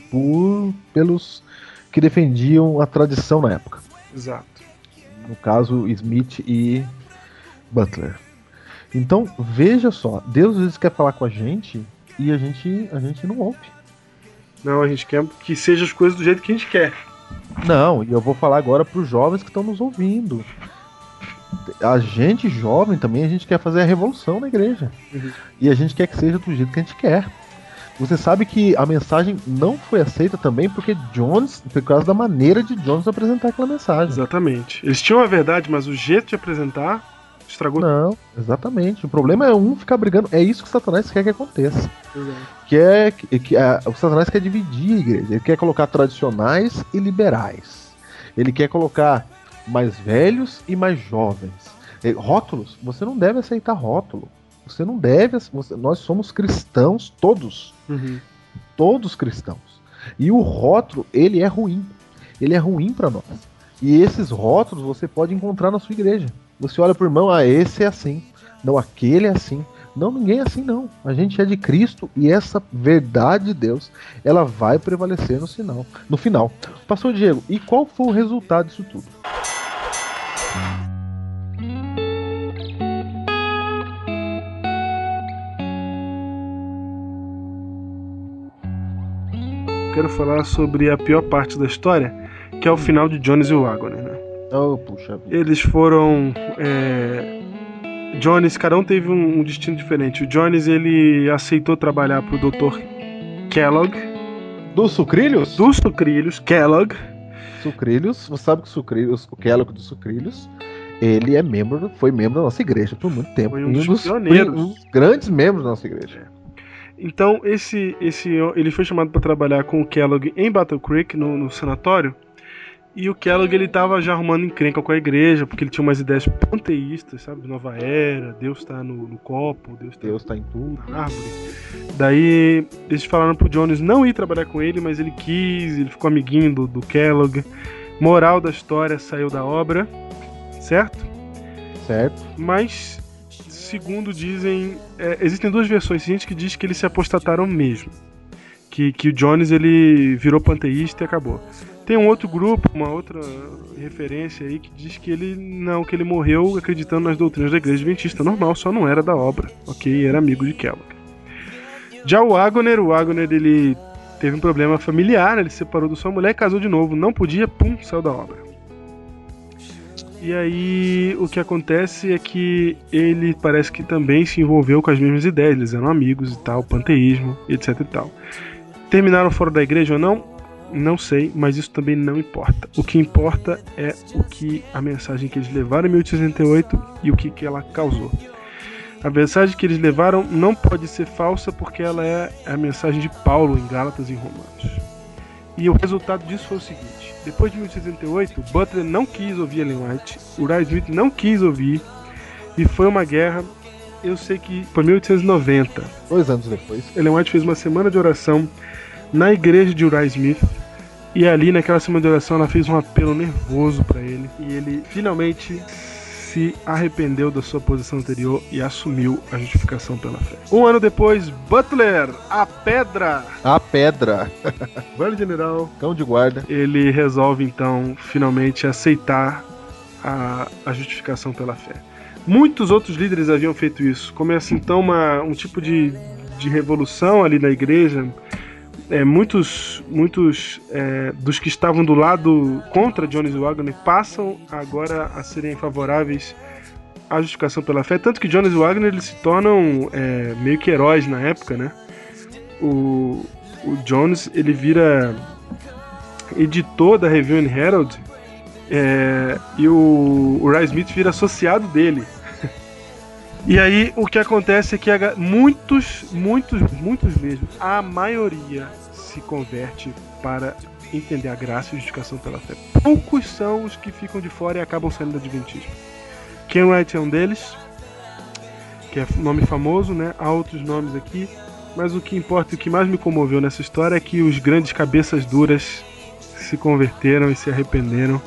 por pelos que defendiam a tradição na época. Exato. No caso, Smith e Butler. Então, veja só, Deus às vezes quer falar com a gente e a gente, a gente não ouve. Não, a gente quer que seja as coisas do jeito que a gente quer. Não, e eu vou falar agora para os jovens que estão nos ouvindo. A gente jovem também, a gente quer fazer a revolução na igreja. Uhum. E a gente quer que seja do jeito que a gente quer. Você sabe que a mensagem não foi aceita também porque Jones, por causa da maneira de Jones apresentar aquela mensagem. Exatamente. Eles tinham a verdade, mas o jeito de apresentar estragou. Não, exatamente. O problema é um ficar brigando. É isso que Satanás quer que aconteça. Exato. Que é que, a- o Satanás quer dividir a igreja. Ele quer colocar tradicionais e liberais. Ele quer colocar mais velhos e mais jovens. Rótulos, você não deve aceitar rótulo. Você não deve. você- nós somos cristãos todos. Uhum. todos cristãos. E o rótulo, ele é ruim. Ele é ruim para nós. E esses rótulos você pode encontrar na sua igreja. Você olha pro irmão, ah, esse é assim. Não, aquele é assim. Não, ninguém é assim não. A gente é de Cristo e essa verdade de Deus, ela vai prevalecer no final. No final. Pastor Diego, e qual foi o resultado disso tudo? Quero falar sobre a pior parte da história, que é o final de Jones e o Wagner, né? Oh, puxa vida. Eles foram. É... Jones, cada um teve um, um destino diferente. O Jones ele aceitou trabalhar pro Dr. Kellogg, Dos sucrilhos? dos sucrilhos, Kellogg. Sucrilhos, você sabe que o Sucrilhos, o Kellogg dos Sucrilhos, ele é membro, foi membro da nossa igreja por muito tempo. Foi um E dos pioneiros. um dos grandes membros da nossa igreja. Então, esse, esse, ele foi chamado para trabalhar com o Kellogg em Battle Creek, no, no sanatório. E o Kellogg ele tava já arrumando encrenca com a igreja, porque ele tinha umas ideias panteístas, sabe? Nova era, Deus tá no, no copo, Deus tá Deus tá em tudo. na árvore. Daí eles falaram pro Jones não ir trabalhar com ele, mas ele quis, ele ficou amiguinho do, do Kellogg. Moral da história saiu da obra, certo? Certo? Mas, segundo dizem, é, existem duas versões. Tem gente que diz que eles se apostataram mesmo. Que, que o Jones ele virou panteísta e acabou. Tem um outro grupo, uma outra referência aí que diz que ele não, que ele morreu acreditando nas doutrinas da igreja adventista normal, só não era da obra, ok? Era amigo de Kellogg. Já o Wagner, o Wagner ele teve um problema familiar, ele se separou da sua mulher e casou de novo, não podia, pum, saiu da obra. E aí o que acontece é que ele parece que também se envolveu com as mesmas ideias, eles eram amigos e tal, panteísmo, etc e tal. Terminaram fora da igreja ou não? Não sei, mas isso também não importa. O que importa é o que a mensagem que eles levaram em 1868 e o que, que ela causou. A mensagem que eles levaram não pode ser falsa porque ela é a mensagem de Paulo em Gálatas e em Romanos. E o resultado disso foi o seguinte: depois de 1868, Butler não quis ouvir Ellen White, Uriah Smith não quis ouvir, e foi uma guerra. Eu sei que foi 1890. Dois anos depois. Ellen White fez uma semana de oração na igreja de Uriah Smith. E ali, naquela semana de oração, ela fez um apelo nervoso para ele. E ele finalmente se arrependeu da sua posição anterior e assumiu a justificação pela fé. Um ano depois, Butler, a pedra, A pedra, velho general, cão de guarda. ele resolve então finalmente aceitar a, a justificação pela fé. Muitos outros líderes haviam feito isso. Começa então uma, um tipo de, de revolução ali na igreja. É, muitos muitos é, dos que estavam do lado contra Jones Wagner passam agora a serem favoráveis à justificação pela fé. Tanto que Jones Wagner eles se tornam é, meio que heróis na época, né? O, o Jones ele vira editor da Review and Herald é, e o, o Ray Smith vira associado dele. E aí o que acontece é que muitos, muitos, muitos mesmo, a maioria se converte para entender a graça e justificação pela fé. Poucos são os que ficam de fora e acabam saindo do Adventismo. Ken Wright é um deles, que é nome famoso, né? Há outros nomes aqui, mas o que importa e o que mais me comoveu nessa história é que os grandes cabeças duras se converteram e se arrependeram.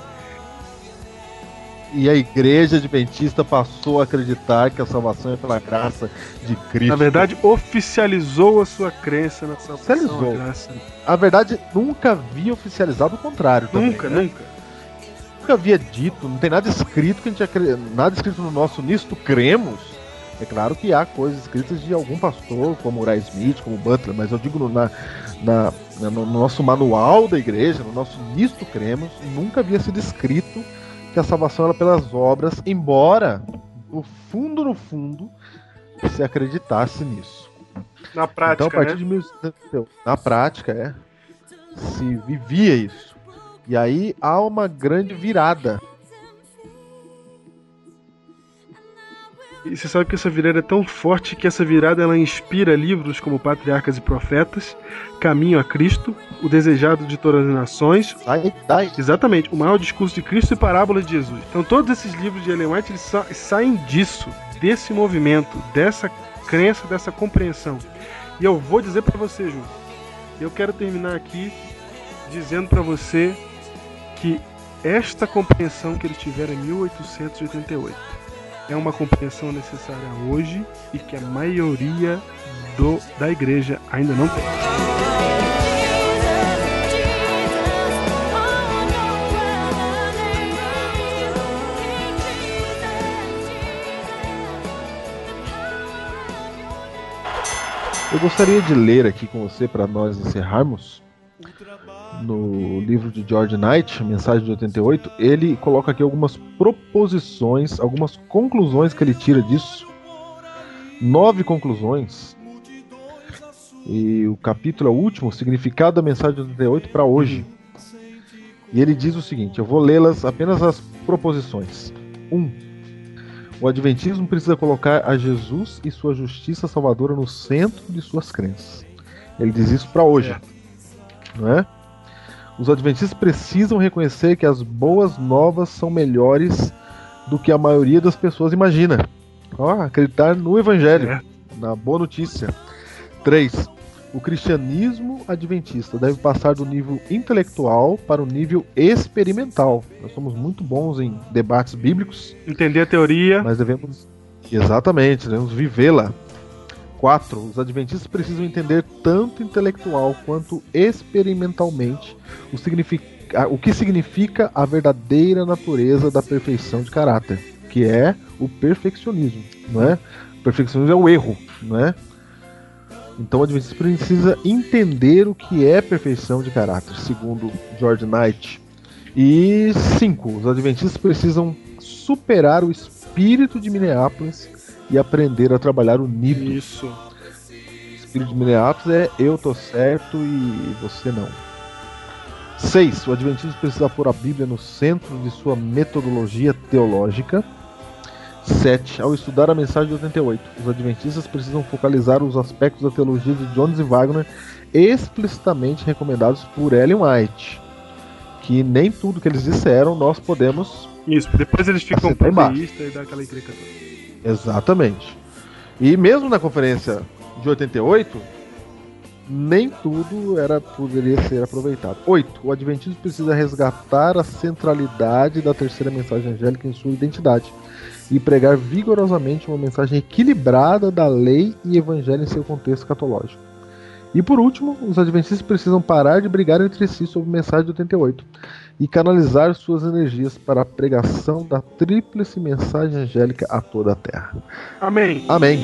E a igreja adventista passou a acreditar que a salvação é pela graça de Cristo. Na verdade, oficializou a sua crença na salvação. Oficializou. a graça. a verdade nunca havia oficializado o contrário. também, Nunca, né? nunca. Nunca havia dito, não tem nada escrito que a gente acre- nada escrito no nosso nisto cremos. É claro que há coisas escritas de algum pastor, como Uriah Smith, como Butler, mas eu digo no, na- na- no nosso manual da igreja, no nosso nisto cremos, nunca havia sido escrito que a salvação era pelas obras, embora no fundo, no fundo, se acreditasse nisso. Na prática, então, a partir né? de 1888, na prática, é, se vivia isso. E aí há uma grande virada. E você sabe que essa virada é tão forte que essa virada ela inspira livros como Patriarcas e Profetas, Caminho a Cristo, O Desejado de Todas as Nações, Sai daí. exatamente, O Maior Discurso de Cristo e Parábolas de Jesus. Então todos esses livros de Ellen White eles sa- saem disso, desse movimento, dessa crença, dessa compreensão. E eu vou dizer pra você, Ju, eu quero terminar aqui dizendo pra você que esta compreensão que eles tiveram em 1888 é uma compreensão necessária hoje e que a maioria do, da igreja ainda não tem. Eu gostaria de ler aqui com você para nós encerrarmos. No livro de George Knight, Mensagem de 88, ele coloca aqui algumas proposições, algumas conclusões que ele tira disso. Nove conclusões. E o capítulo é o último, significado da mensagem de 88 para hoje. E ele diz o seguinte: eu vou lê-las apenas as proposições. 1. Um, o Adventismo precisa colocar a Jesus e sua justiça salvadora no centro de suas crenças. Ele diz isso para hoje, É. não é? Os Adventistas precisam reconhecer que as boas novas são melhores do que a maioria das pessoas imagina. Ó, acreditar no Evangelho, É. na boa notícia. 3. O cristianismo adventista deve passar do nível intelectual para o nível experimental. Nós somos muito bons em debates bíblicos, Entender a teoria, mas devemos. Exatamente, devemos vivê-la. 4. Os adventistas precisam entender tanto intelectual quanto experimentalmente o, o que significa a verdadeira natureza da perfeição de caráter, que é o perfeccionismo, não é? O perfeccionismo é o erro, não é? Então o adventista precisa entender o que é perfeição de caráter, segundo George Knight. E 5. Os adventistas precisam superar o espírito de Minneapolis e aprender a trabalhar unidos. isso. O espírito de Minneapolis é eu tô certo e você não. 6. O Adventismo precisa pôr a Bíblia no centro de sua metodologia teológica. 7. Ao estudar a mensagem de 88, os Adventistas precisam focalizar os aspectos da teologia de Jones e Wagner explicitamente recomendados por Ellen White. Que nem tudo que eles disseram nós podemos Isso, depois eles ficam panteístas e dá aquela encrenca toda. Exatamente. E mesmo na conferência de 88, nem tudo era poderia ser aproveitado. 8. O Adventismo precisa resgatar a centralidade da terceira mensagem angélica em sua identidade e pregar vigorosamente uma mensagem equilibrada da lei e evangelho em seu contexto escatológico. E por último, os adventistas precisam parar de brigar entre si sobre a mensagem de 88 e canalizar suas energias para a pregação da tríplice mensagem angélica a toda a terra. Amém. Amém.